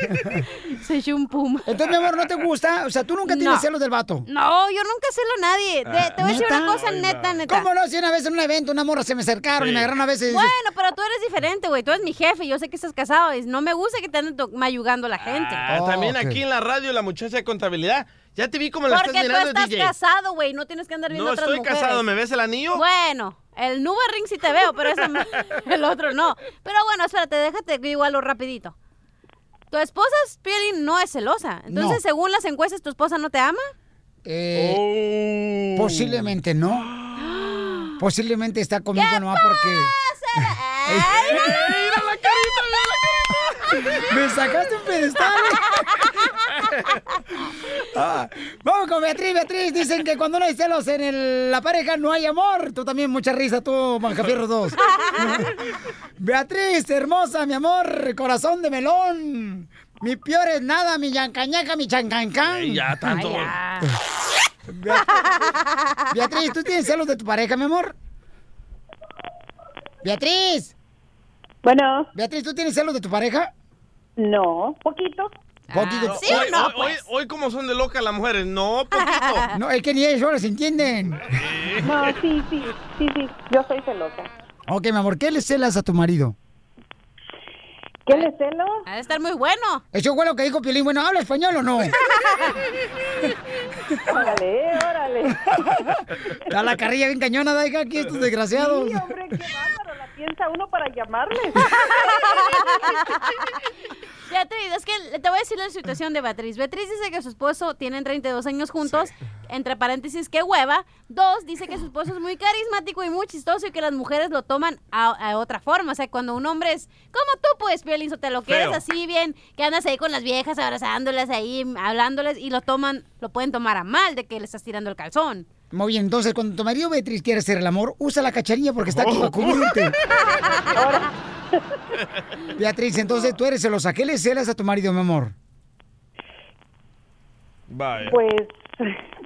[SPEAKER 3] *laughs*
[SPEAKER 4] Se echó un puma.
[SPEAKER 2] Entonces, mi amor, ¿no te gusta? O sea, ¿tú nunca tienes
[SPEAKER 4] No.
[SPEAKER 2] celos del vato?
[SPEAKER 4] No, yo nunca celo a nadie. De- te voy a decir una cosa neta, neta.
[SPEAKER 2] ¿Cómo no? Si una vez en un evento una morra se me acercaron y me agarraron a veces.
[SPEAKER 4] Bueno, pero tú eres diferente, güey. Tú eres mi jefe. Yo sé que estás casado. y No me gusta que te anden mayugando la gente.
[SPEAKER 3] Ah, también aquí en la radio la muchacha de contabilidad. Ya te vi como la
[SPEAKER 4] Porque
[SPEAKER 3] estás
[SPEAKER 4] tú
[SPEAKER 3] mirando,
[SPEAKER 4] estás
[SPEAKER 3] DJ.
[SPEAKER 4] casado, güey. No tienes que andar viendo
[SPEAKER 3] No
[SPEAKER 4] otras
[SPEAKER 3] estoy
[SPEAKER 4] mujeres.
[SPEAKER 3] casado, ¿me ves el anillo?
[SPEAKER 4] Bueno, el Nuba Ring sí te veo, pero ese *laughs* el otro no. Pero bueno, espérate, déjate que igual lo rapidito. Tu esposa, Piolín, no es celosa. Entonces,
[SPEAKER 2] No.
[SPEAKER 4] según las encuestas, ¿tu esposa no te ama?
[SPEAKER 2] Eh, Posiblemente no. *gasps* Posiblemente está conmigo nomás porque. Me sacaste un pedestal. Ah, vamos con Beatriz, Beatriz. Dicen que cuando no hay celos en el- la pareja no hay amor. Tú también, mucha risa, tú, Manjafierro 2. *laughs* Beatriz, hermosa, mi amor, corazón de melón. Mi peor es nada, mi yancañaca, mi chancancán.
[SPEAKER 3] Ya, tanto.
[SPEAKER 2] Beatriz, ¿tú tienes celos de tu pareja, mi amor? Beatriz.
[SPEAKER 9] Bueno.
[SPEAKER 2] Beatriz, ¿tú tienes celos de tu pareja?
[SPEAKER 9] No, poquito.
[SPEAKER 2] Poquito.
[SPEAKER 3] hoy, hoy, hoy, hoy como son de locas las mujeres, no, poquito. *laughs*
[SPEAKER 2] No, es que ni ellos les entienden.
[SPEAKER 9] No, sí, sí, sí, sí, yo soy celosa.
[SPEAKER 2] Ok, mi amor, ¿qué le celas a tu marido?
[SPEAKER 9] ¿Qué le celo?
[SPEAKER 4] Ha de estar muy bueno.
[SPEAKER 2] Eso fue lo que dijo Piolín. Bueno, ¿habla español o no? *laughs*
[SPEAKER 9] Órale, órale. *laughs*
[SPEAKER 2] Da la carrilla bien cañona, da aquí estos desgraciados.
[SPEAKER 9] Sí, hombre, qué bárbaro, la piensa uno para llamarle.
[SPEAKER 4] Beatriz, es que te voy a decir la situación de Beatriz. Beatriz dice que su esposo tienen 32 años juntos, entre paréntesis, qué hueva. Dos, dice que su esposo es muy carismático y muy chistoso y que las mujeres lo toman a, a otra forma. O sea, cuando un hombre es como tú, pues, Piolín, te lo quieres así bien, que andas ahí con las viejas abrazándolas ahí, hablándoles y lo toman, lo pueden tomar a mal de que le estás tirando el calzón.
[SPEAKER 2] Muy bien, entonces cuando tu marido Beatriz quiere hacer el amor, usa la cacharilla porque está aquí para cubrirte. *laughs* *laughs* *laughs* Beatriz, entonces tú eres celosa. ¿Qué le celas a tu marido, mi amor?
[SPEAKER 3] Vaya.
[SPEAKER 9] Pues.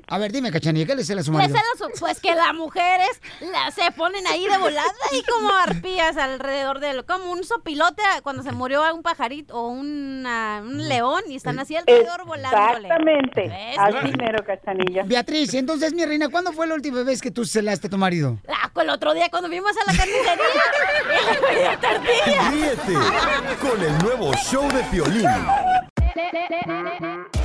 [SPEAKER 2] A ver, dime, cachanilla, ¿qué le celas a su
[SPEAKER 4] Le
[SPEAKER 2] marido?
[SPEAKER 4] pues que las mujeres la- se ponen ahí de volada y como arpías alrededor de él, como un sopilote cuando se murió un pajarito o una- un león y están así alrededor volándole.
[SPEAKER 9] Exactamente. Así mero, cachanilla.
[SPEAKER 2] Beatriz, entonces, mi reina, ¿cuándo fue la última vez que tú celaste a tu marido?
[SPEAKER 4] Ah, el otro día cuando fuimos a la carnicería.
[SPEAKER 6] Ríete con el nuevo show de Piolín. *laughs*